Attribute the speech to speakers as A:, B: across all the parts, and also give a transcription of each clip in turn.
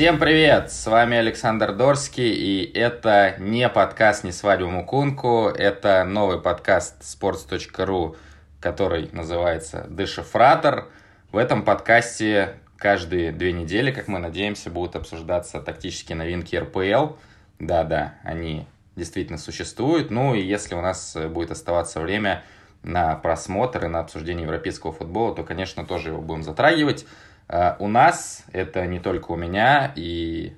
A: Всем привет! С вами Александр Дорский, и это не подкаст «Не свадьбу Мукунку», это новый подкаст sports.ru, который называется «Дешифратор». В этом подкасте каждые две недели, как мы надеемся, будут обсуждаться тактические новинки РПЛ. Да-да, они действительно существуют. Ну и если у нас будет оставаться время на просмотр и на обсуждение европейского футбола, то, конечно, тоже его будем затрагивать. А, у нас, это не только у меня и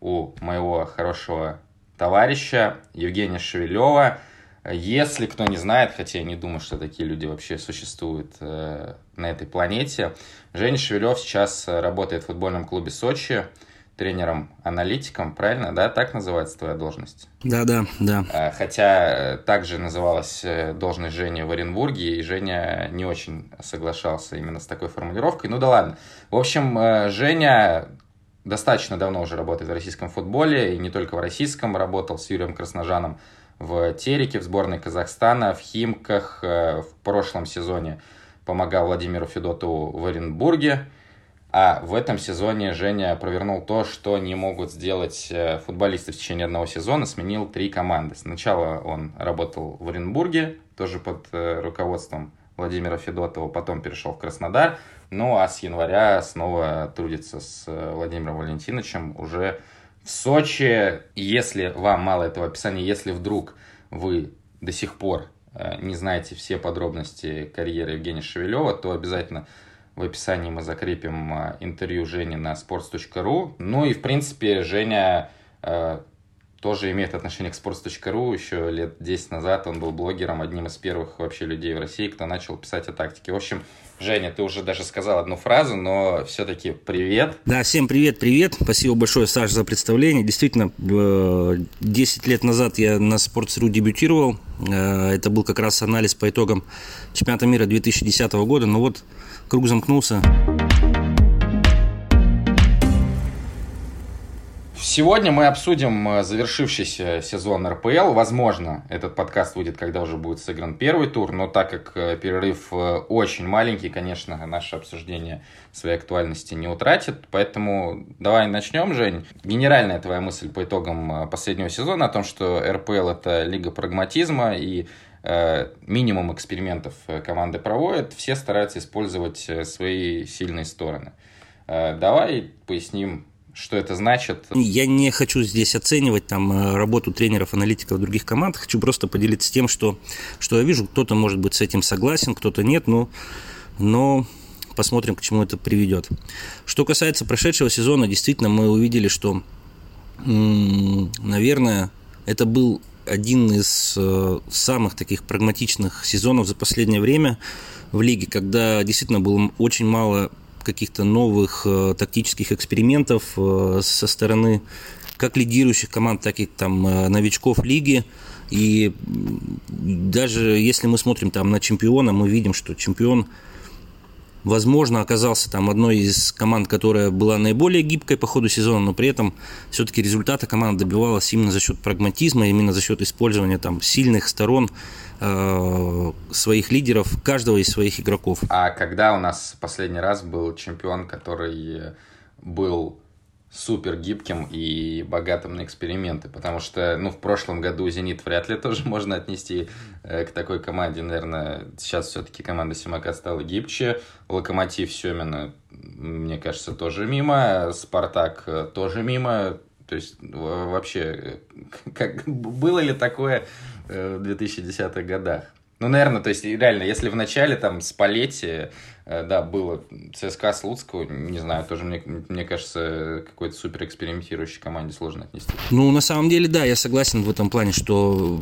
A: у моего хорошего товарища Евгения Шевелева. Если кто не знает, хотя я не думаю, что такие люди вообще существуют э, на этой планете, Женя Шевелев сейчас работает в футбольном клубе Сочи тренером-аналитиком, правильно, да? Так называется твоя должность?
B: Да, да, да.
A: А, хотя также называлась э, должность Жени в Оренбурге, и Женя не очень соглашался именно с такой формулировкой. Ну да ладно. В общем, э, Женя достаточно давно уже работает в российском футболе, и не только в российском, работал с Юрием Красножаном в Тереке, в сборной Казахстана, в Химках, э, в прошлом сезоне помогал Владимиру Федотову в Оренбурге. А в этом сезоне Женя провернул то, что не могут сделать э, футболисты в течение одного сезона, сменил три команды. Сначала он работал в Оренбурге, тоже под э, руководством Владимира Федотова, потом перешел в Краснодар, ну а с января снова трудится с э, Владимиром Валентиновичем уже в Сочи. Если вам мало этого описания, если вдруг вы до сих пор не знаете все подробности карьеры Евгения Шевелева, то обязательно в описании мы закрепим а, интервью Жени на sports.ru. Ну и, в принципе, Женя э, тоже имеет отношение к sports.ru. Еще лет 10 назад он был блогером, одним из первых вообще людей в России, кто начал писать о тактике. В общем, Женя, ты уже даже сказал одну фразу, но все-таки привет.
B: Да, всем привет, привет. Спасибо большое, Саша, за представление. Действительно, 10 лет назад я на Sports.ru дебютировал. Э, это был как раз анализ по итогам чемпионата мира 2010 года. Но вот круг замкнулся.
A: Сегодня мы обсудим э, завершившийся сезон РПЛ. Возможно, этот подкаст выйдет, когда уже будет сыгран первый тур, но так как э, перерыв э, очень маленький, конечно, наше обсуждение своей актуальности не утратит. Поэтому давай начнем, Жень. Генеральная твоя мысль по итогам последнего сезона о том, что РПЛ это лига прагматизма и минимум экспериментов команды проводят, все стараются использовать свои сильные стороны. Давай поясним что это значит?
B: Я не хочу здесь оценивать там э, работу тренеров, аналитиков других команд. Хочу просто поделиться тем, что, что я вижу. Кто-то, может быть, с этим согласен, кто-то нет, но, но посмотрим, к чему это приведет. Что касается прошедшего сезона, действительно, мы увидели, что, наверное, это был один из э, самых таких прагматичных сезонов за последнее время в лиге, когда действительно было очень мало каких-то новых э, тактических экспериментов э, со стороны как лидирующих команд, так и там новичков лиги. И даже если мы смотрим там на чемпиона, мы видим, что чемпион, возможно, оказался там одной из команд, которая была наиболее гибкой по ходу сезона, но при этом все-таки результата команда добивалась именно за счет прагматизма, именно за счет использования там сильных сторон Э, своих лидеров, каждого из своих игроков.
A: А когда у нас последний раз был чемпион, который был супер гибким и богатым на эксперименты, потому что, ну, в прошлом году «Зенит» вряд ли тоже можно отнести э, к такой команде, наверное, сейчас все-таки команда «Симака» стала гибче, «Локомотив» Семина, мне кажется, тоже мимо, «Спартак» тоже мимо, то есть вообще, как, было ли такое Э, в 2010-х годах. Ну, наверное, то есть реально, если в начале там с Палетти Э, да, было ЦСКА Слуцкого, не знаю, тоже мне, мне кажется, какой-то супер экспериментирующей команде сложно отнести.
B: Ну, на самом деле, да, я согласен в этом плане, что,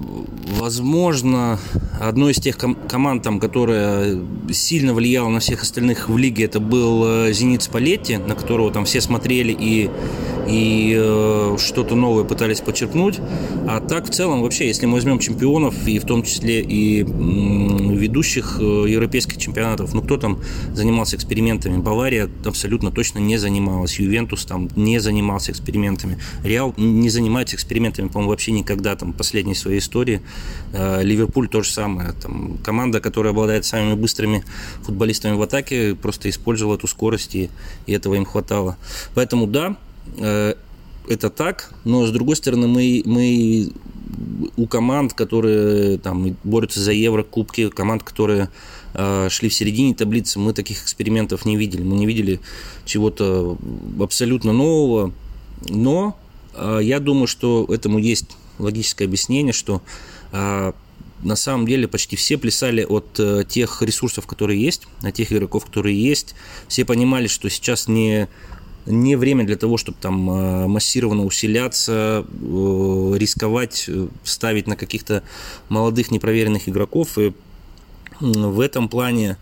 B: возможно, одной из тех ком- команд, там, которая сильно влияла на всех остальных в лиге, это был э, «Зенит» Спалетти, на которого там все смотрели и, и э, что-то новое пытались почерпнуть. А так, в целом, вообще, если мы возьмем чемпионов, и в том числе и м- ведущих э, европейских чемпионатов, ну, кто там занимался экспериментами. Бавария абсолютно точно не занималась. Ювентус там не занимался экспериментами. Реал не занимается экспериментами, по-моему, вообще никогда там последней своей истории. Э, Ливерпуль то же самое. Там, команда, которая обладает самыми быстрыми футболистами в атаке, просто использовала эту скорость, и, и этого им хватало. Поэтому да, это так, но с другой стороны мы, мы у команд, которые там борются за евро, кубки, команд, которые э, шли в середине таблицы, мы таких экспериментов не видели. Мы не видели чего-то абсолютно нового. Но э, я думаю, что этому есть логическое объяснение, что э, на самом деле почти все плясали от э, тех ресурсов, которые есть, от тех игроков, которые есть. Все понимали, что сейчас не не время для того, чтобы там э, массированно усиляться, э, рисковать, э, ставить на каких-то молодых непроверенных игроков. И в этом плане,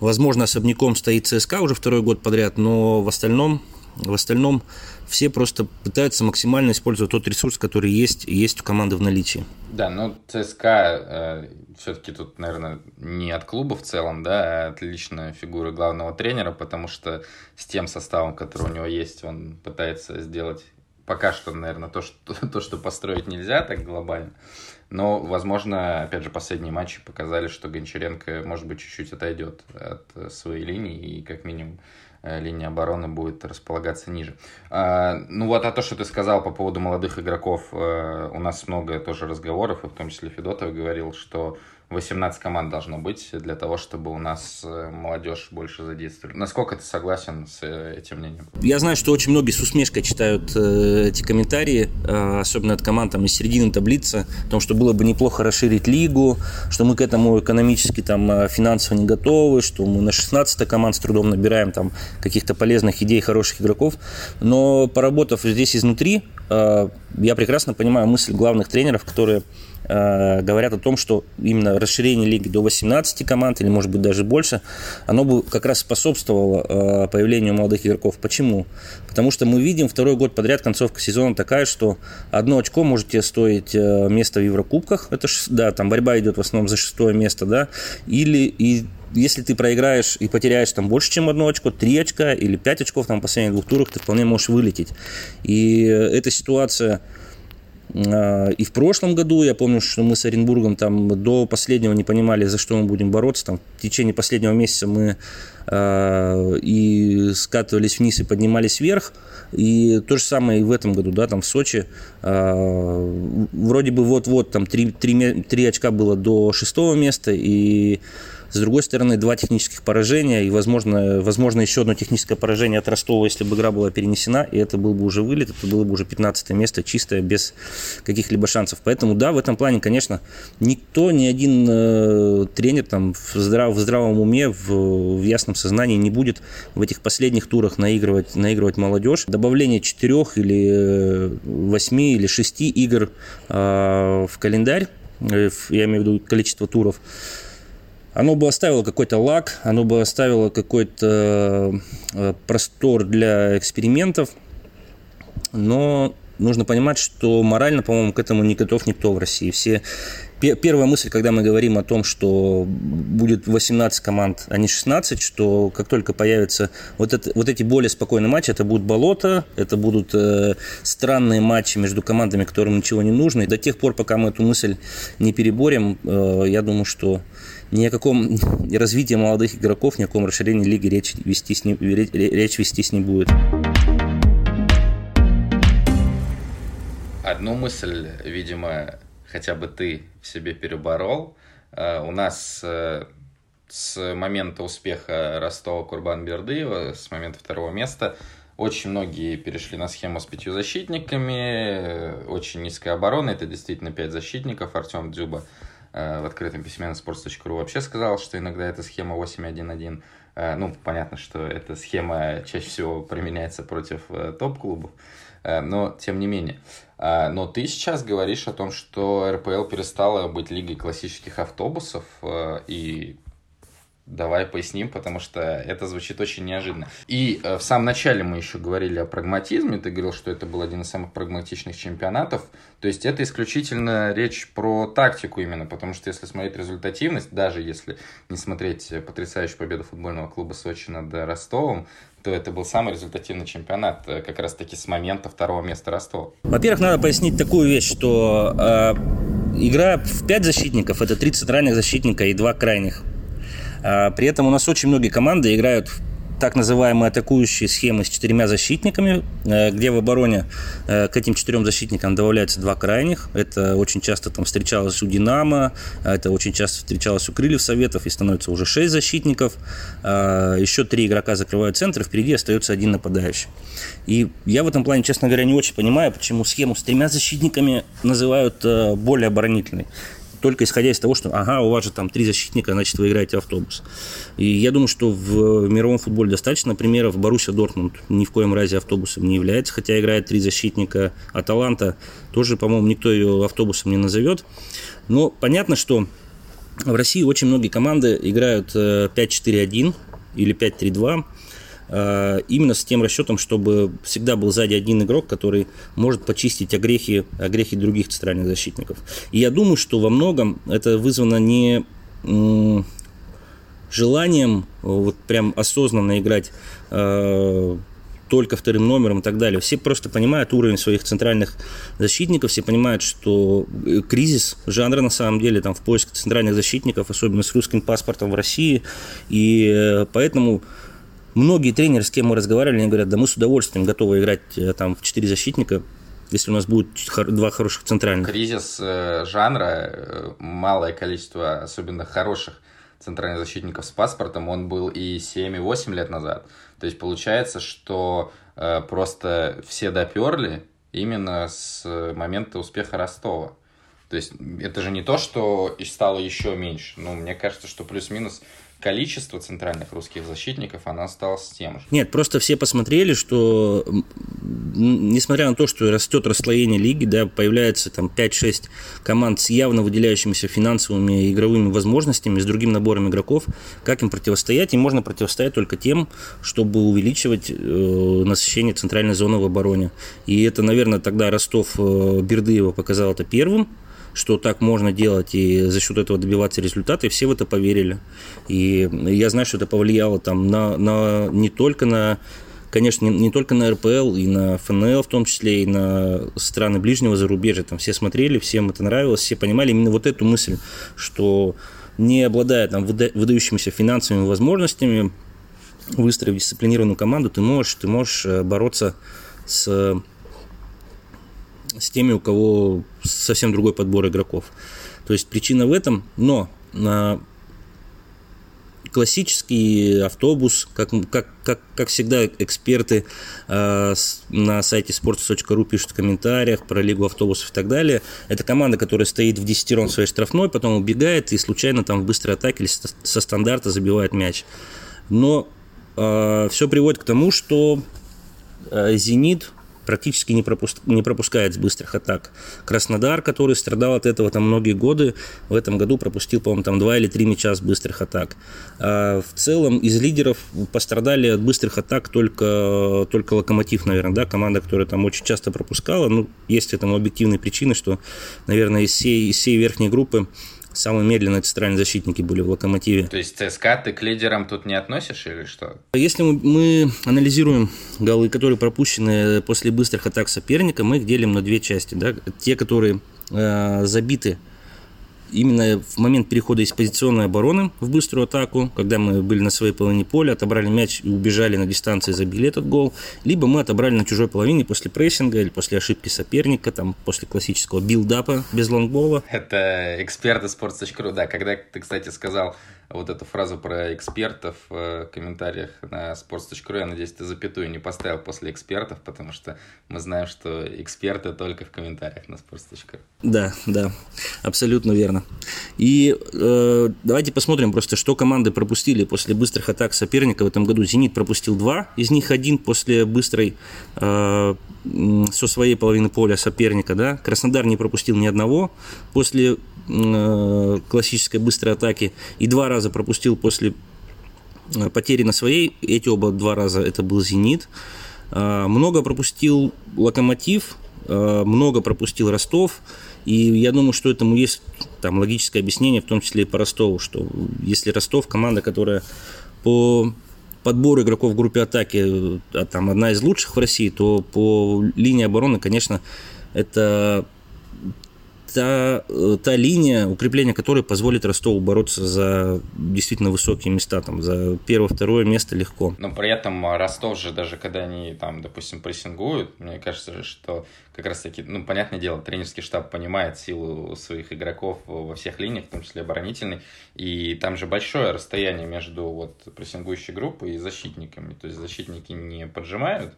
B: возможно, особняком стоит ЦСКА уже второй год подряд, но в остальном, в остальном все просто пытаются максимально использовать тот ресурс, который есть, есть у команды в наличии.
A: Да, ну ЦСКА все-таки тут, наверное, не от клуба в целом, да, а от личной фигуры главного тренера, потому что с тем составом, который у него есть, он пытается сделать пока что, наверное, то, что, то, что построить нельзя так глобально. Но, возможно, опять же, последние матчи показали, что Гончаренко, может быть, чуть-чуть отойдет от своей линии и, как минимум, Э, линия обороны будет располагаться ниже. А, ну вот, а то, что ты сказал по поводу молодых игроков, э, у нас много тоже разговоров, и в том числе Федотов говорил, что 18 команд должно быть для того, чтобы у нас э, молодежь больше задействовали. Насколько ты согласен с э, этим мнением?
B: Я знаю, что очень многие с усмешкой читают э, эти комментарии, особенно от команд там, из середины таблицы, о том, что было бы неплохо расширить лигу, что мы к этому экономически, там, финансово не готовы, что мы на 16 команд с трудом набираем там каких-то полезных идей, хороших игроков. Но поработав здесь изнутри, я прекрасно понимаю мысль главных тренеров, которые говорят о том, что именно расширение лиги до 18 команд, или может быть даже больше, оно бы как раз способствовало э, появлению молодых игроков. Почему? Потому что мы видим второй год подряд концовка сезона такая, что одно очко может тебе стоить э, место в Еврокубках, это да, там борьба идет в основном за шестое место, да, или и если ты проиграешь и потеряешь там больше, чем одно очко, три очка или пять очков там последних двух турах, ты вполне можешь вылететь. И эта ситуация и в прошлом году я помню, что мы с Оренбургом там до последнего не понимали, за что мы будем бороться. Там, в течение последнего месяца мы э, и скатывались вниз и поднимались вверх. И то же самое и в этом году, да, там в Сочи. Э, вроде бы вот-вот там три, три, три очка было до шестого места, и с другой стороны, два технических поражения и, возможно, возможно еще одно техническое поражение от Ростова, если бы игра была перенесена, и это был бы уже вылет, это было бы уже 15 место чистое, без каких-либо шансов. Поэтому, да, в этом плане, конечно, никто, ни один э, тренер там в, здрав, в здравом уме, в, в ясном сознании не будет в этих последних турах наигрывать, наигрывать молодежь. Добавление четырех или э, восьми или шести игр э, в календарь, э, я имею в виду количество туров, оно бы оставило какой-то лак, оно бы оставило какой-то э, простор для экспериментов, но нужно понимать, что морально, по-моему, к этому не готов никто в России. Все Первая мысль, когда мы говорим о том, что будет 18 команд, а не 16, что как только появятся вот, это, вот эти более спокойные матчи, это будут болото, это будут э, странные матчи между командами, которым ничего не нужно. И до тех пор, пока мы эту мысль не переборем, э, я думаю, что ни о каком развитии молодых игроков, ни о каком расширении лиги речь вести ним, речь вестись не будет.
A: Одну мысль, видимо, хотя бы ты в себе переборол. Э, у нас э, с момента успеха Ростова Курбан Бердыева, с момента второго места, очень многие перешли на схему с пятью защитниками, э, очень низкая оборона, это действительно пять защитников, Артем Дзюба в открытом письме на sports.ru вообще сказал, что иногда эта схема 8-1-1. Э, ну, понятно, что эта схема чаще всего применяется против э, топ-клубов, но тем не менее. Но ты сейчас говоришь о том, что РПЛ перестала быть лигой классических автобусов, и Давай поясним, потому что это звучит очень неожиданно. И э, в самом начале мы еще говорили о прагматизме. Ты говорил, что это был один из самых прагматичных чемпионатов. То есть это исключительно речь про тактику именно, потому что если смотреть результативность, даже если не смотреть потрясающую победу футбольного клуба Сочи над Ростовом, то это был самый результативный чемпионат э, как раз-таки с момента второго места Ростова.
B: Во-первых, надо пояснить такую вещь, что э, игра в пять защитников – это три центральных защитника и два крайних. А, при этом у нас очень многие команды играют так называемые атакующие схемы с четырьмя защитниками, э, где в обороне э, к этим четырем защитникам добавляются два крайних. Это очень часто там встречалось у «Динамо», это очень часто встречалось у «Крыльев Советов» и становится уже шесть защитников. Еще три игрока закрывают центр, впереди остается один нападающий. И я в этом плане, честно говоря, не очень понимаю, почему схему с тремя защитниками называют более оборонительной только исходя из того, что, ага, у вас же там три защитника, значит, вы играете автобус. И я думаю, что в мировом футболе достаточно примеров. Боруссия Дортмунд ни в коем разе автобусом не является, хотя играет три защитника. Аталанта тоже, по-моему, никто ее автобусом не назовет. Но понятно, что в России очень многие команды играют 5-4-1 э, или 5-3-2. Э, именно с тем расчетом, чтобы всегда был сзади один игрок, который может почистить огрехи, огрехи других центральных защитников. И я думаю, что во многом это вызвано не желанием вот прям осознанно играть э, только вторым номером и так далее. Все просто понимают уровень своих центральных защитников, все понимают, что э, кризис жанра на самом деле там в поиске центральных защитников, особенно с русским паспортом в России, и поэтому многие тренеры, с кем мы разговаривали, они говорят, да мы с удовольствием готовы играть э, там в четыре защитника, если у нас будет два хороших центральных.
A: Кризис э, жанра, э, малое количество особенно хороших центральных защитников с паспортом, он был и 7, и 8 лет назад. То есть получается, что просто все доперли именно с момента успеха Ростова. То есть это же не то, что стало еще меньше. Ну, мне кажется, что плюс-минус количество центральных русских защитников, оно осталось тем же.
B: Нет, просто все посмотрели, что несмотря на то, что растет расслоение лиги, да, появляется там 5-6 команд с явно выделяющимися финансовыми и игровыми возможностями, с другим набором игроков, как им противостоять? И можно противостоять только тем, чтобы увеличивать э, насыщение центральной зоны в обороне. И это, наверное, тогда Ростов э, Бердыева показал это первым, что так можно делать и за счет этого добиваться результата, и все в это поверили. И я знаю, что это повлияло там на, на не только на конечно, не, не только на РПЛ, и на ФНЛ в том числе, и на страны ближнего зарубежья. Там все смотрели, всем это нравилось, все понимали именно вот эту мысль, что не обладая там выдающимися финансовыми возможностями, выстроив дисциплинированную команду, ты можешь, ты можешь э, бороться с с теми, у кого совсем другой подбор игроков. То есть причина в этом, но на классический автобус, как, как, как, как всегда эксперты э, на сайте sports.ru пишут в комментариях про лигу автобусов и так далее. Это команда, которая стоит в десятером своей штрафной, потом убегает и случайно там в быстрой атаке или со стандарта забивает мяч. Но э, все приводит к тому, что э, «Зенит» практически не, пропуск, не пропускает с быстрых атак. Краснодар, который страдал от этого там многие годы, в этом году пропустил, по-моему, там два или три мяча с быстрых атак. А в целом из лидеров пострадали от быстрых атак только, только Локомотив, наверное, да, команда, которая там очень часто пропускала. Ну, есть этому объективные причины, что, наверное, из всей, из всей верхней группы самые медленные центральные защитники были в «Локомотиве».
A: То есть ЦСКА ты к лидерам тут не относишь или что?
B: Если мы, мы анализируем голы, которые пропущены после быстрых атак соперника, мы их делим на две части. Да? Те, которые э, забиты именно в момент перехода из позиционной обороны в быструю атаку, когда мы были на своей половине поля, отобрали мяч и убежали на дистанции, забили этот гол, либо мы отобрали на чужой половине после прессинга или после ошибки соперника, там, после классического билдапа без лонгбола.
A: Это эксперты sports.ru, да, когда ты, кстати, сказал вот эту фразу про экспертов в комментариях на sports.ru. Я надеюсь, ты запятую не поставил после экспертов, потому что мы знаем, что эксперты только в комментариях на sports.ru.
B: Да, да, абсолютно верно. И э, давайте посмотрим просто, что команды пропустили после быстрых атак соперника в этом году. «Зенит» пропустил два, из них один после быстрой э, со своей половины поля соперника. Да? Краснодар не пропустил ни одного после э, классической быстрой атаки и два раза пропустил после э, потери на своей. Эти оба два раза это был «Зенит». Э, много пропустил «Локомотив», э, много пропустил «Ростов». И я думаю, что этому есть там логическое объяснение, в том числе и по Ростову, что если Ростов команда, которая по подбор игроков в группе атаки а там одна из лучших в России, то по линии обороны, конечно, это та, э, та линия, укрепление которой позволит Ростову бороться за действительно высокие места, там, за первое-второе место легко.
A: Но при этом Ростов же, даже когда они там, допустим, прессингуют, мне кажется, что как раз таки, ну, понятное дело, тренерский штаб понимает силу своих игроков во всех линиях, в том числе оборонительной, и там же большое расстояние между вот прессингующей группой и защитниками, то есть защитники не поджимают,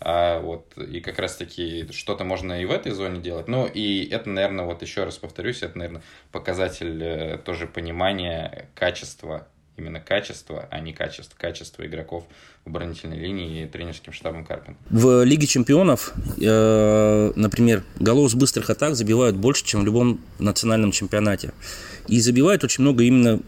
A: а вот и как раз таки что-то можно и в этой зоне делать. Ну и это, наверное, вот еще раз повторюсь, это, наверное, показатель э, тоже понимания качества именно качество, а не качество, качество игроков в оборонительной линии и тренерским штабом Карпин.
B: В Лиге чемпионов, э, например, голов с быстрых атак забивают больше, чем в любом национальном чемпионате. И забивают очень много именно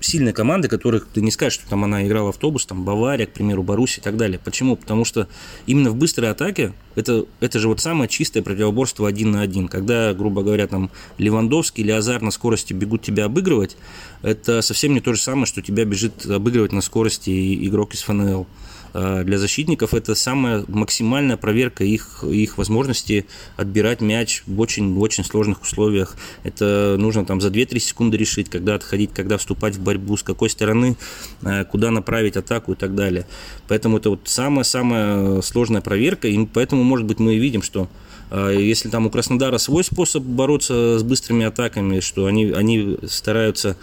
B: сильные команды, которых ты не скажешь, что там она играла автобус, там Бавария, к примеру, Баруси и так далее. Почему? Потому что именно в быстрой атаке это, это же вот самое чистое противоборство один на один. Когда, грубо говоря, там Левандовский или Азар на скорости бегут тебя обыгрывать, это совсем не то же самое, что тебя бежит обыгрывать на скорости игрок из ФНЛ. А, для защитников это самая максимальная проверка их, их возможности отбирать мяч в очень, очень сложных условиях. Это нужно там за 2-3 секунды решить, когда отходить, когда вступать в борьбу, с какой стороны, а, куда направить атаку и так далее. Поэтому это вот самая-самая сложная проверка, и поэтому, может быть, мы и видим, что а, если там у Краснодара свой способ бороться с быстрыми атаками, что они, они стараются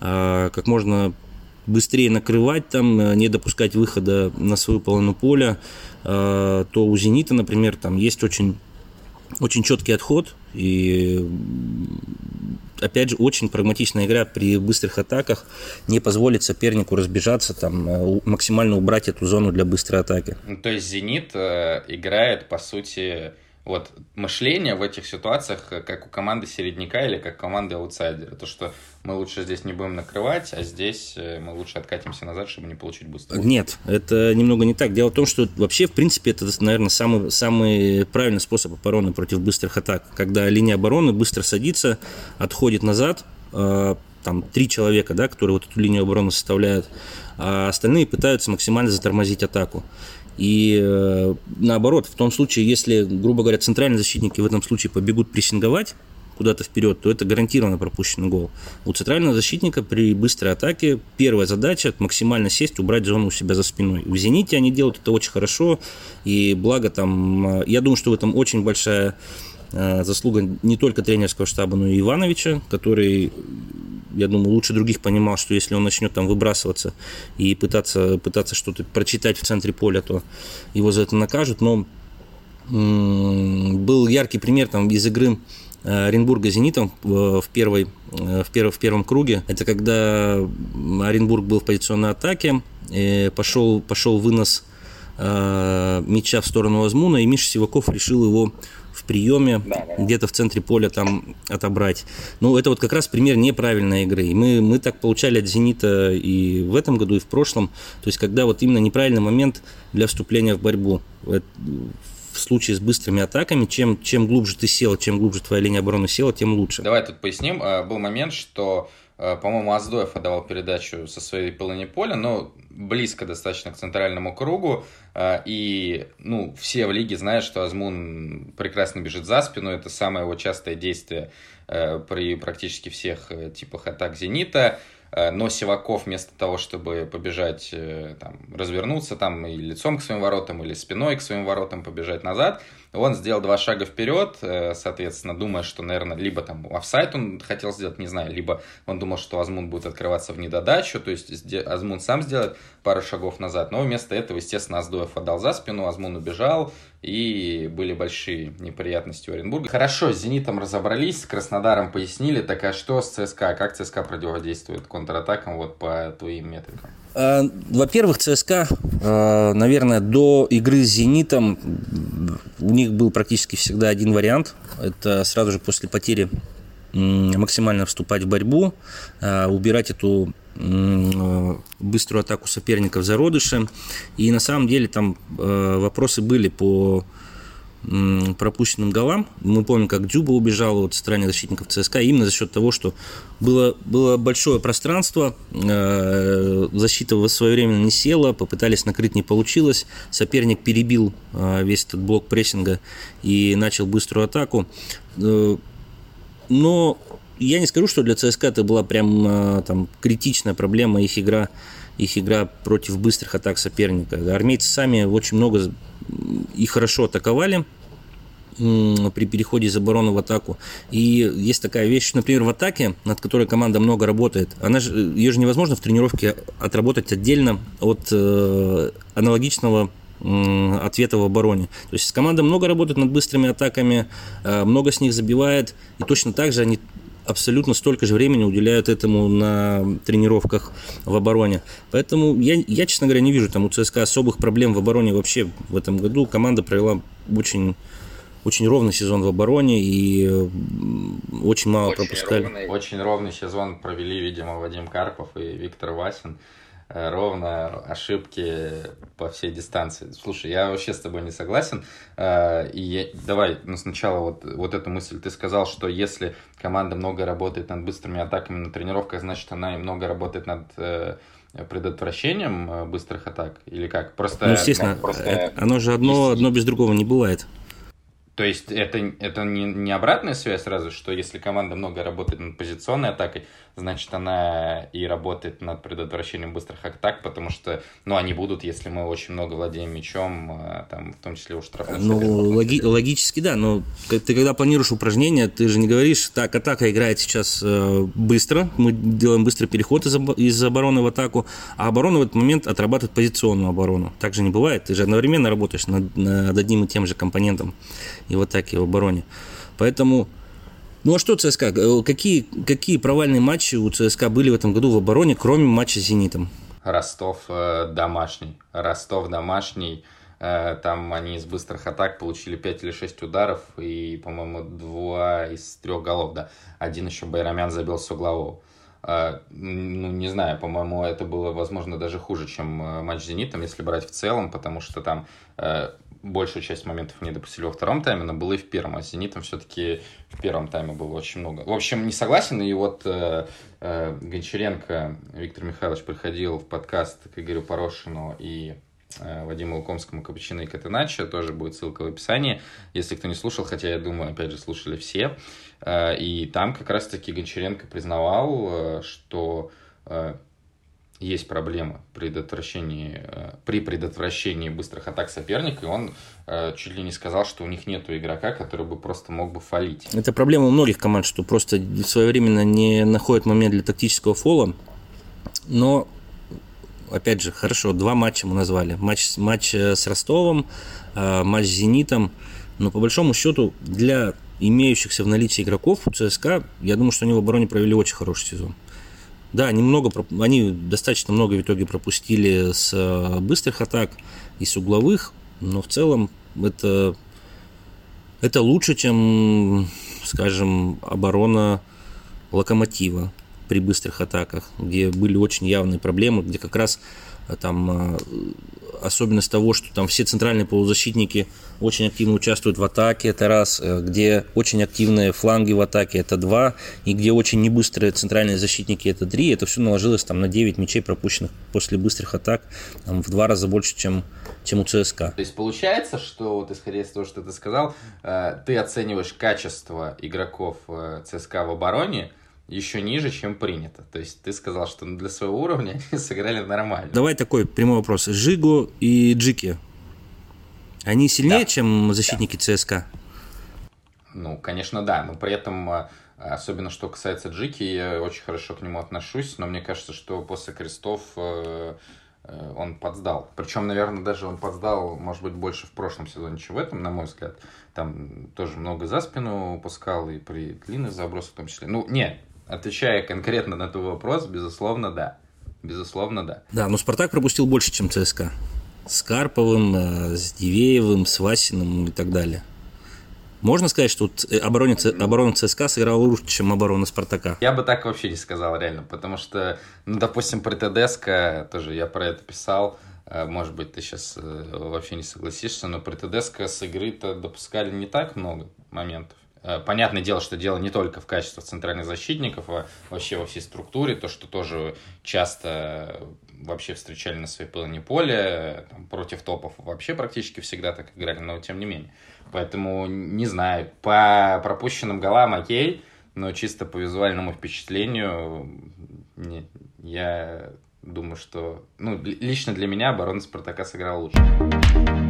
B: как можно быстрее накрывать там, э, не допускать выхода на свою половину поля, э, то у «Зенита», например, там есть очень, очень четкий отход. И опять же, очень прагматичная игра при быстрых атаках. Не позволит сопернику разбежаться, там, э, максимально убрать эту зону для быстрой атаки.
A: То есть «Зенит» играет, по сути, вот мышление в этих ситуациях, э, как у команды середняка или как команды аутсайдера. То, что мы лучше здесь не будем накрывать, а здесь э, мы лучше откатимся назад, чтобы не получить быстро.
B: Нет, это немного не так. Дело в том, что вообще, в принципе, это, наверное, самый, самый правильный способ обороны против быстрых атак. Когда линия обороны быстро садится, отходит назад, э, там три человека, да, которые вот эту линию обороны составляют, а остальные пытаются максимально затормозить атаку. И э, наоборот, в том случае, если, грубо говоря, центральные защитники в этом случае побегут прессинговать куда-то вперед, то это гарантированно пропущенный гол. У центрального защитника при быстрой атаке первая задача максимально сесть, убрать зону у себя за спиной. В «Зените» они делают это очень хорошо, и благо там, э, я думаю, что в этом очень большая э, заслуга не только тренерского штаба, но и Ивановича, который я думаю, лучше других понимал, что если он начнет там выбрасываться и пытаться, пытаться что-то прочитать в центре поля, то его за это накажут. Но был яркий пример там из игры э, Оренбурга «Зенитом» в, первой, э, в, перв, в первом круге. Это когда Оренбург был в позиционной атаке, пошел, пошел вынос э, мяча в сторону Азмуна, и Миша Сиваков решил его приеме, да, да. где-то в центре поля там отобрать. Ну, это вот как раз пример неправильной игры. И мы, мы так получали от «Зенита» и в этом году, и в прошлом. То есть, когда вот именно неправильный момент для вступления в борьбу. В случае с быстрыми атаками, чем, чем глубже ты сел, чем глубже твоя линия обороны села, тем лучше.
A: Давай тут поясним. А, был момент, что по-моему, Аздоев отдавал передачу со своей половины поля, но близко достаточно к центральному кругу. Э, и, ну, все в лиге знают, что Азмун прекрасно бежит за спину. Это самое его частое действие э, при практически всех типах атак «Зенита». Но Сиваков вместо того, чтобы побежать, там, развернуться там и лицом к своим воротам, или спиной к своим воротам побежать назад – он сделал два шага вперед, э, соответственно, думая, что, наверное, либо там офсайт он хотел сделать, не знаю, либо он думал, что Азмун будет открываться в недодачу, то есть Азмун сам сделает пару шагов назад, но вместо этого, естественно, Аздоев отдал за спину, Азмун убежал, и были большие неприятности у Оренбурга. Хорошо, с «Зенитом» разобрались, с Краснодаром пояснили, так а что с ЦСКА? Как ЦСКА противодействует контратакам вот по твоим метрикам?
B: А, во-первых, ЦСКА, а, наверное, до игры с «Зенитом» у них был практически всегда один вариант. Это сразу же после потери максимально вступать в борьбу, а, убирать эту быструю атаку соперников в зародыше. И на самом деле там вопросы были по пропущенным голам. Мы помним, как Дзюба убежал от стороны защитников ЦСКА именно за счет того, что было, было большое пространство, э, защита в свое время не села, попытались накрыть, не получилось, соперник перебил э, весь этот блок прессинга и начал быструю атаку. Э, Но я не скажу, что для ЦСКА это была прям а, там критичная проблема их игра, их игра против быстрых атак соперника. Армейцы сами очень много и хорошо атаковали при переходе из обороны в атаку. И есть такая вещь, например, в атаке, над которой команда много работает, она же, ее же невозможно в тренировке отработать отдельно от э, аналогичного ответа в обороне. То есть команда много работает над быстрыми атаками, э, много с них забивает, и точно так же они абсолютно столько же времени уделяют этому на тренировках в обороне. Поэтому я, я, честно говоря, не вижу там у ЦСКА особых проблем в обороне вообще в этом году. Команда провела очень очень ровный сезон в обороне и очень мало очень пропускали.
A: Ровный, очень ровный сезон провели, видимо, Вадим Карпов и Виктор Васин. Э, ровно ошибки по всей дистанции. Слушай, я вообще с тобой не согласен. Э, и я, давай, ну сначала вот, вот эту мысль. Ты сказал, что если команда много работает над быстрыми атаками на тренировках, значит она и много работает над э, предотвращением быстрых атак или как?
B: Просто, ну, естественно, ну, просто... оно же одно, одно без другого не бывает.
A: То есть это, это не, не обратная связь сразу, что если команда много работает над позиционной атакой, значит она и работает над предотвращением быстрых атак, потому что, ну, они будут, если мы очень много владеем мячом, а, там, в том числе у штрафных.
B: Ну, логи- логически, да, но ты когда планируешь упражнение, ты же не говоришь, так, атака играет сейчас э, быстро, мы делаем быстрый переход из, из обороны в атаку, а оборона в этот момент отрабатывает позиционную оборону. Так же не бывает, ты же одновременно работаешь над, над одним и тем же компонентом и в атаке, и в обороне. Поэтому ну а что ЦСКА? Э, какие, какие провальные матчи у ЦСКА были в этом году в обороне, кроме матча с «Зенитом»?
A: Ростов э, домашний. Ростов домашний. Э, там они из быстрых атак получили 5 или 6 ударов и, по-моему, два из трех голов, да. Один еще Байрамян забил с углового. Ну, не знаю, по-моему, это было, возможно, даже хуже, чем матч с «Зенитом», если брать в целом, потому что там большую часть моментов не допустили во втором тайме, но было и в первом, а с «Зенитом» все-таки в первом тайме было очень много. В общем, не согласен, и вот э, э, Гончаренко Виктор Михайлович приходил в подкаст к Игорю Порошину и э, Вадиму Лукомскому Капучино и Катеначо, тоже будет ссылка в описании, если кто не слушал, хотя я думаю, опять же, слушали все. Э, и там как раз-таки Гончаренко признавал, э, что э, есть проблема предотвращении, э, при предотвращении быстрых атак соперника, и он э, чуть ли не сказал, что у них нет игрока, который бы просто мог бы фалить.
B: Это проблема у многих команд, что просто своевременно не находят момент для тактического фола, но опять же, хорошо, два матча мы назвали. Матч, матч э, с Ростовом, матч с Зенитом, но по большому счету для имеющихся в наличии игроков у ЦСКА, я думаю, что они в обороне провели очень хороший сезон. Да, они, много, они достаточно много в итоге пропустили с э, быстрых атак и с угловых, но в целом это, это лучше, чем, скажем, оборона локомотива при быстрых атаках, где были очень явные проблемы, где как раз э, там э, особенность того, что там все центральные полузащитники очень активно участвуют в атаке, это раз, э, где очень активные фланги в атаке, это два, и где очень небыстрые центральные защитники, это три, это все наложилось там на 9 мячей пропущенных после быстрых атак, там, в два раза больше, чем, чем у ЦСКА.
A: То есть получается, что вот исходя из того, что ты сказал, э, ты оцениваешь качество игроков э, ЦСКА в обороне, еще ниже, чем принято. То есть ты сказал, что для своего уровня они сыграли нормально.
B: Давай такой прямой вопрос. Жигу и Джики, они сильнее, да. чем защитники да. ЦСКА?
A: Ну, конечно, да. Но при этом, а, особенно что касается Джики, я очень хорошо к нему отношусь. Но мне кажется, что после крестов э, э, он подсдал. Причем, наверное, даже он подсдал, может быть, больше в прошлом сезоне, чем в этом, на мой взгляд. Там тоже много за спину пускал и при длинных забросах в том числе. Ну, не, Отвечая конкретно на твой вопрос, безусловно, да. Безусловно, да.
B: Да, но Спартак пропустил больше, чем ЦСКА. С Карповым, э, с Дивеевым, с Васиным и так далее. Можно сказать, что оборона, оборона ЦСКА сыграла лучше, чем оборона Спартака?
A: Я бы так вообще не сказал, реально, потому что, ну, допустим, при ТДСК, тоже я про это писал, э, может быть, ты сейчас э, вообще не согласишься, но при ТДСК с игры-то допускали не так много моментов. Э, понятное дело, что дело не только в качестве центральных защитников, а вообще во всей структуре, то, что тоже часто вообще встречали на своей половине поля, там, против топов вообще практически всегда так играли, но тем не менее. Поэтому, не знаю, по пропущенным голам окей, но чисто по визуальному впечатлению не, я думаю, что ну, лично для меня оборона Спартака сыграла лучше.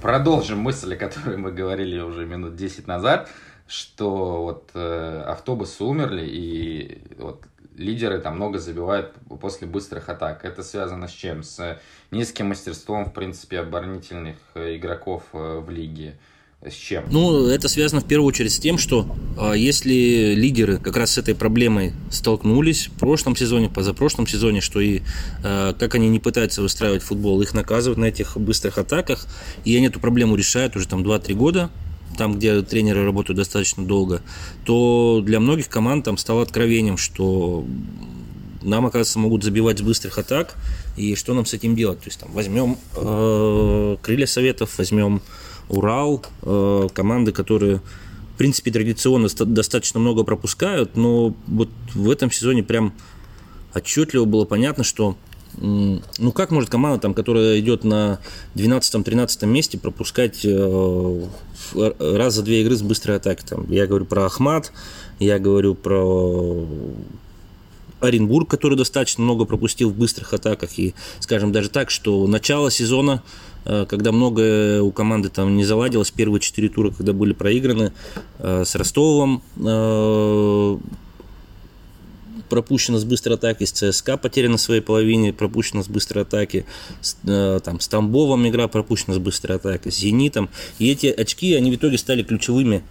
A: Продолжим мысль, о которой мы говорили уже минут 10 назад, что вот э, автобусы умерли, и вот лидеры там много забивают после быстрых атак. Это связано с чем? С низким мастерством, в принципе, оборонительных э, игроков э, в лиге. С чем?
B: Ну, это связано в первую очередь с тем, что э, если лидеры как раз с этой проблемой столкнулись в прошлом сезоне, позапрошлом сезоне, что и э, как они не пытаются выстраивать футбол, их наказывают на этих быстрых атаках, и они эту проблему решают уже там 2-3 года, там, где тренеры работают достаточно долго, то для многих команд там стало откровением, что нам, оказывается, могут забивать с быстрых атак, и что нам с этим делать? То есть там возьмем э, крылья советов, возьмем Урал, э, команды, которые в принципе традиционно достаточно много пропускают, но вот в этом сезоне прям отчетливо было понятно, что ну как может команда, там, которая идет на 12-13 месте, пропускать э, раз за две игры с быстрой атаки? Там, я говорю про Ахмат, я говорю про Оренбург, который достаточно много пропустил в быстрых атаках. И, скажем, даже так, что начало сезона, когда многое у команды там не заладилось, первые четыре тура, когда были проиграны, э, с Ростовом пропущено с быстрой атаки, с ЦСКА потеряна на своей половине, пропущено с быстрой атаки, с, э, там, с Тамбовом игра пропущена с быстрой атаки, с Зенитом. И эти очки, они в итоге стали ключевыми,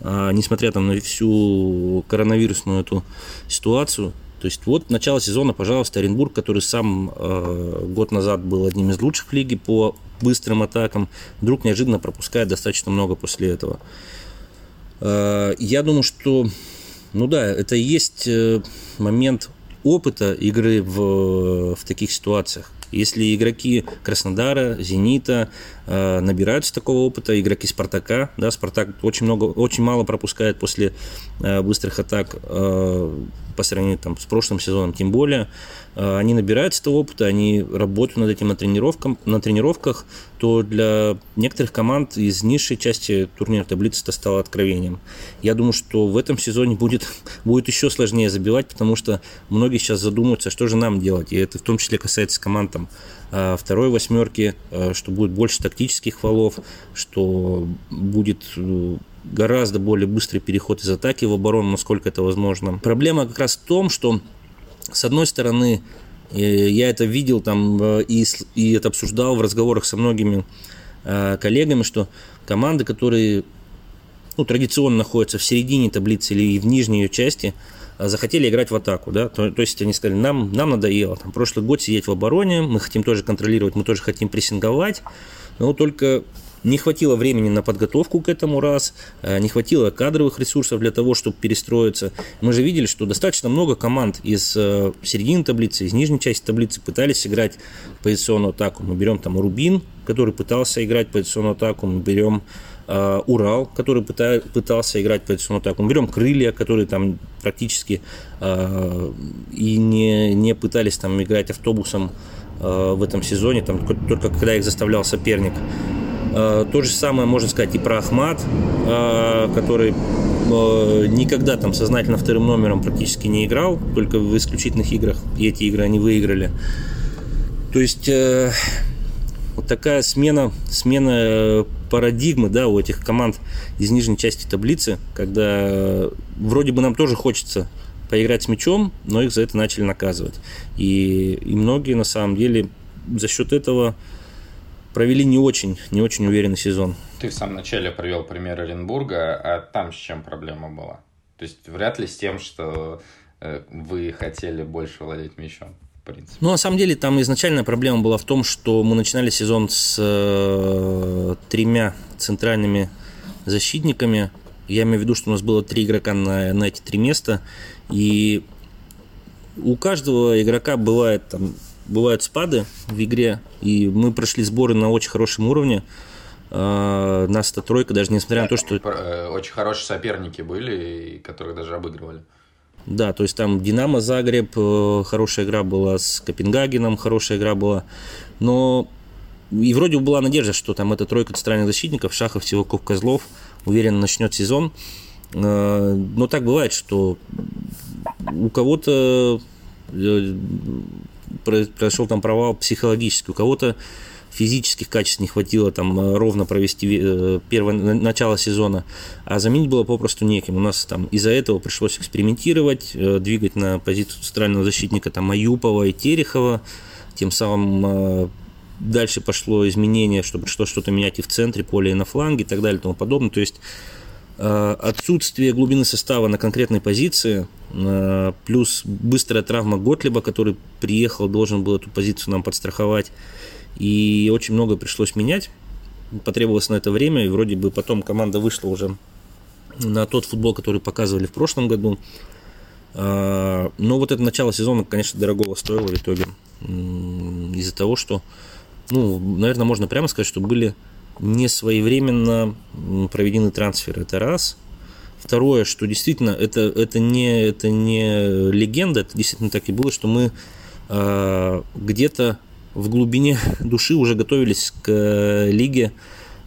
B: э, несмотря там, на всю коронавирусную эту ситуацию. То есть вот начало сезона, пожалуйста, Оренбург, который сам э, год назад был одним из лучших в лиге по быстрым атакам, вдруг неожиданно пропускает достаточно много после этого. Э, я думаю, что ну да, это и есть э, момент опыта игры в, в таких ситуациях. Если игроки Краснодара, Зенита э, набираются такого опыта, игроки Спартака, да, Спартак очень много, очень мало пропускает после э, быстрых атак э, по сравнению там, с прошлым сезоном, тем более, э, они набираются этого опыта, они работают над этим на, тренировках, на тренировках, то для некоторых команд из низшей части турнира таблицы это стало откровением. Я думаю, что в этом сезоне будет, будет еще сложнее забивать, потому что многие сейчас задумаются, что же нам делать, и это в том числе касается команд там, э, второй восьмерки, э, что будет больше тактических фолов, что будет гораздо более быстрый переход из атаки в оборону, насколько это возможно. Проблема как раз в том, что с одной стороны, э, я это видел там э, и, и это обсуждал в разговорах со многими э, коллегами, что команды, которые ну, традиционно находятся в середине таблицы или в нижней ее части, захотели играть в атаку, да, то, то есть они сказали, нам, нам надоело, там, прошлый год сидеть в обороне, мы хотим тоже контролировать, мы тоже хотим прессинговать, но только не хватило времени на подготовку к этому раз, э, не хватило кадровых ресурсов для того, чтобы перестроиться. Мы же видели, что достаточно много команд из э, середины таблицы, из нижней части таблицы пытались играть позиционную атаку. Мы берем там Рубин, который пытался играть позиционную атаку, мы берем э, Урал, который пытался играть позиционную атаку. Мы берем Крылья, которые там практически и не, не пытались там играть автобусом в этом сезоне, там только когда их заставлял соперник. Э, то же самое можно сказать и про Ахмат, э, который э, никогда там сознательно вторым номером практически не играл, только в исключительных играх, и эти игры они выиграли. То есть вот такая смена, смена парадигмы да, у этих команд из нижней части таблицы, когда вроде бы нам тоже хочется поиграть с мячом, но их за это начали наказывать. И, и многие на самом деле за счет этого провели не очень, не очень уверенный сезон.
A: Ты в самом начале привел пример Оренбурга, а там с чем проблема была? То есть вряд ли с тем, что э, вы хотели больше владеть мячом. В принципе.
B: Ну, на самом деле, там изначальная проблема была в том, что мы начинали сезон с э, тремя центральными защитниками. Я имею в виду, что у нас было три игрока на, на эти три места. И у каждого игрока бывает там бывают спады в игре, и мы прошли сборы на очень хорошем уровне. Uh, нас эта тройка, даже несмотря на то, что...
A: Э, очень хорошие соперники были, которых даже обыгрывали.
B: Да, то есть там Динамо Загреб, э, хорошая игра была, с Копенгагеном хорошая игра была. Но и вроде бы была надежда, что там эта тройка центральных защитников, Шахов, Сиваков, Козлов, уверенно начнет сезон. Э, но так бывает, что у кого-то произошел там провал психологический, у кого-то физических качеств не хватило там э, ровно провести первое начало сезона, а заменить было попросту неким. У нас там из-за этого пришлось экспериментировать, двигать на позицию центрального защитника там Аюпова и Терехова, тем самым дальше пошло изменение, чтобы что-то менять и в центре поля, и на фланге и так далее и тому подобное. То есть Э, отсутствие глубины состава на конкретной позиции, э, плюс быстрая травма Готлиба, который приехал, должен был эту позицию нам подстраховать, и очень много пришлось менять. Потребовалось на это время, и вроде бы потом команда вышла уже на тот футбол, который показывали в прошлом году. Э, но вот это начало сезона, конечно, дорогого стоило в итоге. Из-за того, что, ну, наверное, можно прямо сказать, что были не своевременно проведены трансферы. Это раз. Второе, что действительно это, это, не, это не легенда, это действительно так и было, что мы э, где-то в глубине души уже готовились к э, лиге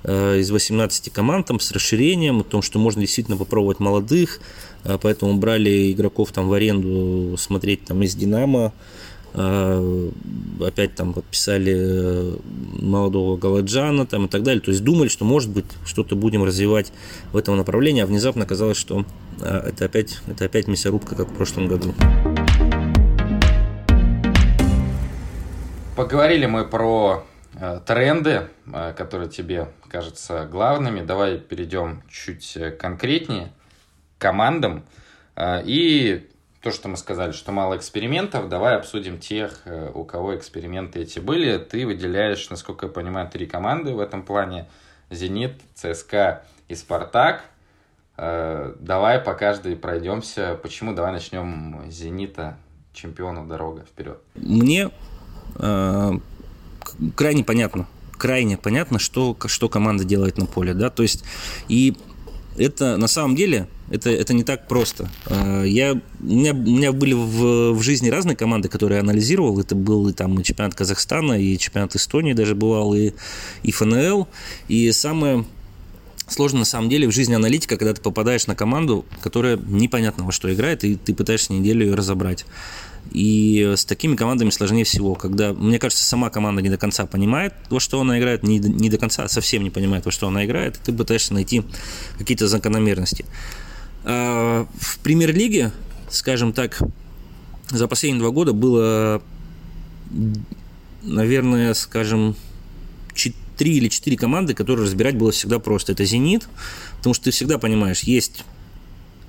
B: э, из 18 команд там, с расширением, о том, что можно действительно попробовать молодых, э, поэтому брали игроков там в аренду смотреть там из Динамо, опять там подписали э, молодого Галаджана там и так далее. То есть думали, что может быть что-то будем развивать в этом направлении, а внезапно оказалось, что а, это опять, это опять мясорубка, как в прошлом году.
A: Поговорили мы про э, тренды, э, которые тебе кажутся главными. Давай перейдем чуть конкретнее к командам. И то, что мы сказали, что мало экспериментов, давай обсудим тех, э, у кого эксперименты эти были. Ты выделяешь, насколько я понимаю, три команды в этом плане. «Зенит», «ЦСКА» и «Спартак». Э, давай по каждой пройдемся. Почему? Давай начнем с «Зенита», чемпиону дорога вперед.
B: Мне э, крайне понятно, крайне понятно, что, что команда делает на поле, да, то есть и это на самом деле это, это не так просто. А, я, у, меня, у меня были в, в жизни разные команды, которые я анализировал. Это был и, там, и чемпионат Казахстана, и чемпионат Эстонии даже бывал, и, и ФНЛ. И самое сложно на самом деле в жизни аналитика, когда ты попадаешь на команду, которая непонятно во что играет, и ты пытаешься неделю ее разобрать. И с такими командами сложнее всего, когда, мне кажется, сама команда не до конца понимает, во что она играет, не, не до конца совсем не понимает, во что она играет, и ты пытаешься найти какие-то закономерности. А в премьер-лиге, скажем так, за последние два года было, наверное, скажем, три или четыре команды, которые разбирать было всегда просто. Это «Зенит», потому что ты всегда понимаешь, есть